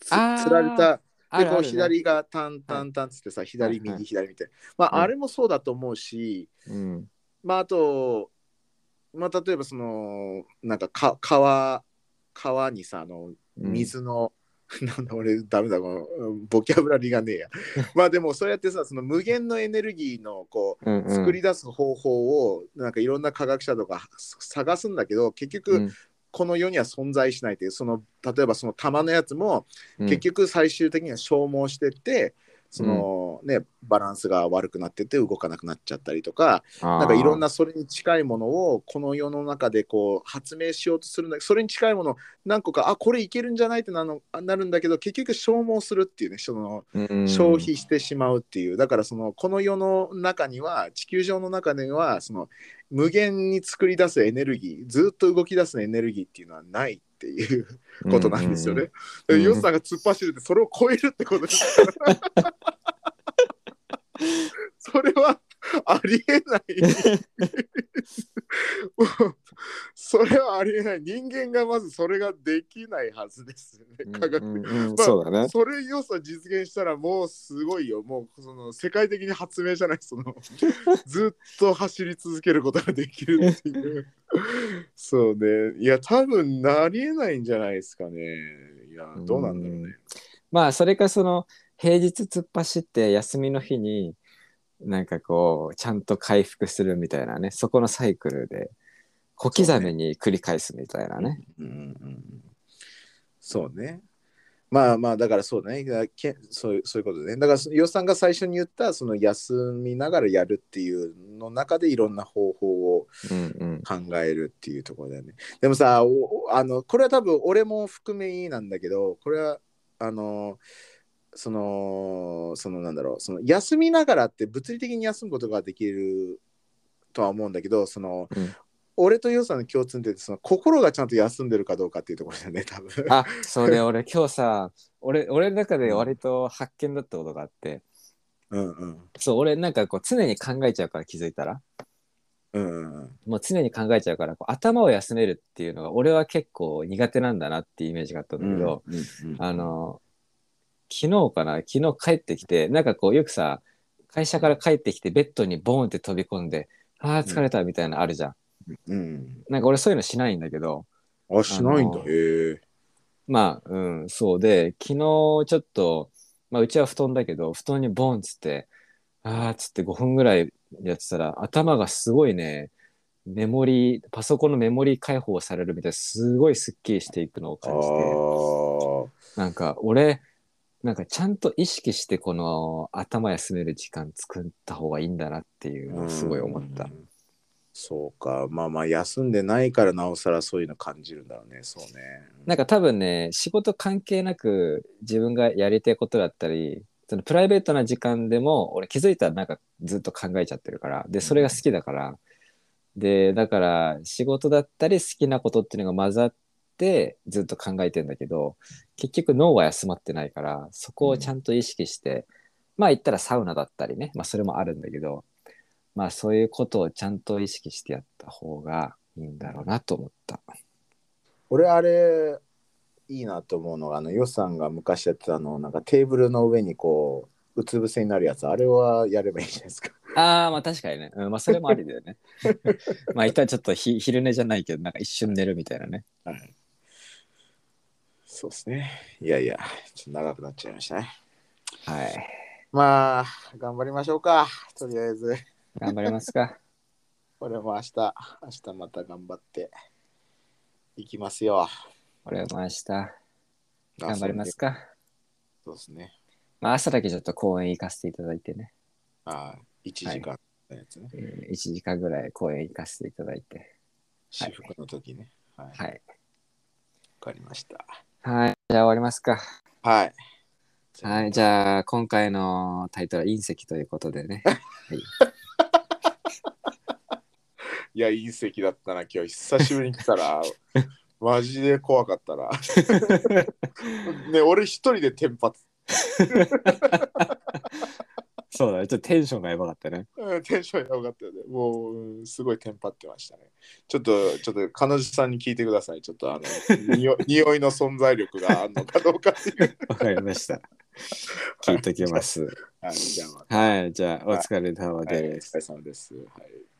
つつられたでこう左がタンタンタンつってさ、左はいはい右左みたいな、まあ、うんあれもそうだと思うし、うん。まああとまあ例えばそのなんかか川川にさあのうん水の、なんだ俺ダメだこのボキャブラリーがねえや。まあでもそうやってさその無限のエネルギーのこううんうん。作り出す方法をなんかいろんな科学者とか探すんだけど結局うん。この世には存在しないというその例えばその玉のやつもうん。結局最終的には消耗してって、そのねバランスが悪くなってって動かなくなっちゃったりとかなんかいろんなそれに近いものをこの世の中でこう発明しようとするんだけどそれに近いもの何個かあこれいけるんじゃないってなのなるんだけど結局消耗するっていうねその消費してしまうっていう。だからそのこの世の中には地球上の中にはその無限に作り出すエネルギーずっと動き出すエネルギーっていうのはないっていうことなんですよね。うんうんでヨッさんが突っ走るってそれを超えるってことですから。それはありえない。もうそれはありえない。人間がまずそれができないはずですよね。科学的うんうんうんまあそうだね。それ要素実現したらもうすごいよ。もうその世界的に発明じゃないその ずっと走り続けることができるっていう。そうね。いや多分なりえないんじゃないですかね。いやどうなんだろうね。まあそれかその平日突っ走って休みの日になんかこうちゃんと回復するみたいなねそこのサイクルで小刻みに繰り返すみたいなね。うんうんうんそうね。まあまあだからそうね。だけそういうそういうことね。だから予算が最初に言ったその休みながらやるっていうの中でいろんな方法をうんうん考えるっていうところだよね。でもさ、おあのこれは多分俺も含めなんだけど、これはあのそのそのなんだろう、その休みながらって物理的に休むことができるとは思うんだけど、その、うん。俺とヨウさんの共通点ってその心がちゃんと休んでるかどうかっていうところだよね、多分。あそれ 俺今日さ俺俺の中で割と発見だったことがあって。うんうん。そう俺なんかこう常に考えちゃうから気づいたら。うんうんもう常に考えちゃうからこう頭を休めるっていうのが俺は結構苦手なんだなっていうイメージがあったんだけど、あの昨日かな？昨日帰ってきてなんかこうよくさ会社から帰ってきてベッドにボーンって飛び込んであー疲れたみたいなのあるじゃん、うん、なんか俺そういうのしないんだけどあ、しないんだ。へえ。まあうんそうで昨日ちょっと、まあ、うちは布団だけど布団にボンっつってあーっつって5分ぐらいやってたら頭がすごいねメモリパソコンのメモリ解放されるみたいなすごいスッキリしていくのをあ感じて。ー。なんか俺なんかちゃんと意識してこの頭休める時間作った方がいいんだなっていうのをすごい思った。うん。そうか。まあまあ休んでないからなおさらそういうの感じるんだろうね。そうね。なんか多分ね仕事関係なく自分がやりたいことだったりそのプライベートな時間でも俺気づいたらなんかずっと考えちゃってるからでそれが好きだから。でだから仕事だったり好きなことっていうのが混ざってずっと考えてんだけど結局脳は休まってないからそこをちゃんと意識して、まあ言ったらサウナだったりねまあそれもあるんだけどまあそういうことをちゃんと意識してやった方がいいんだろうなと思った。俺あれいいなと思うのがあのヨシさんが昔やってたあのなんかテーブルの上にこううつ伏せになるやつあれはやればいいじゃないですかああ、まあ確かにね。うん、まあそれもありだよね。まあ一旦ちょっとひ昼寝じゃないけど、なんか一瞬寝るみたいなね。はいそうですね。いやいやちょっと長くなっちゃいましたね。はい。まあ頑張りましょうか。とりあえず。頑張りますか。俺も明日明日また頑張っていきますよ。俺も明日。頑張りますか。そうですね。まあ朝だけちょっと公園行かせていただいてね。ああ1時間のやつね、うん1時間ぐらい公園行かせていただいて。私服の時ね。はい。わ、はい。かりましたはい。じゃあ終わりますか。はいはい。じゃあ今回のタイトルは隕石ということでね。いや、隕石だったな、今日久しぶりに来たら、マジで怖かったな。ね、俺一人でテンパそうだね。ちょっとテンションがやばかったね。うんテンションやばかったよね。もう、うんすごいテンパってましたね。ちょっと、ちょっと彼女さんに聞いてください。ちょっとあの、にお匂いの存在力があるのかどうかっていう。わかりました。聞いときます。はい、じゃあ、またはい。じゃあお疲れ様はい、おです。疲れ様です。はい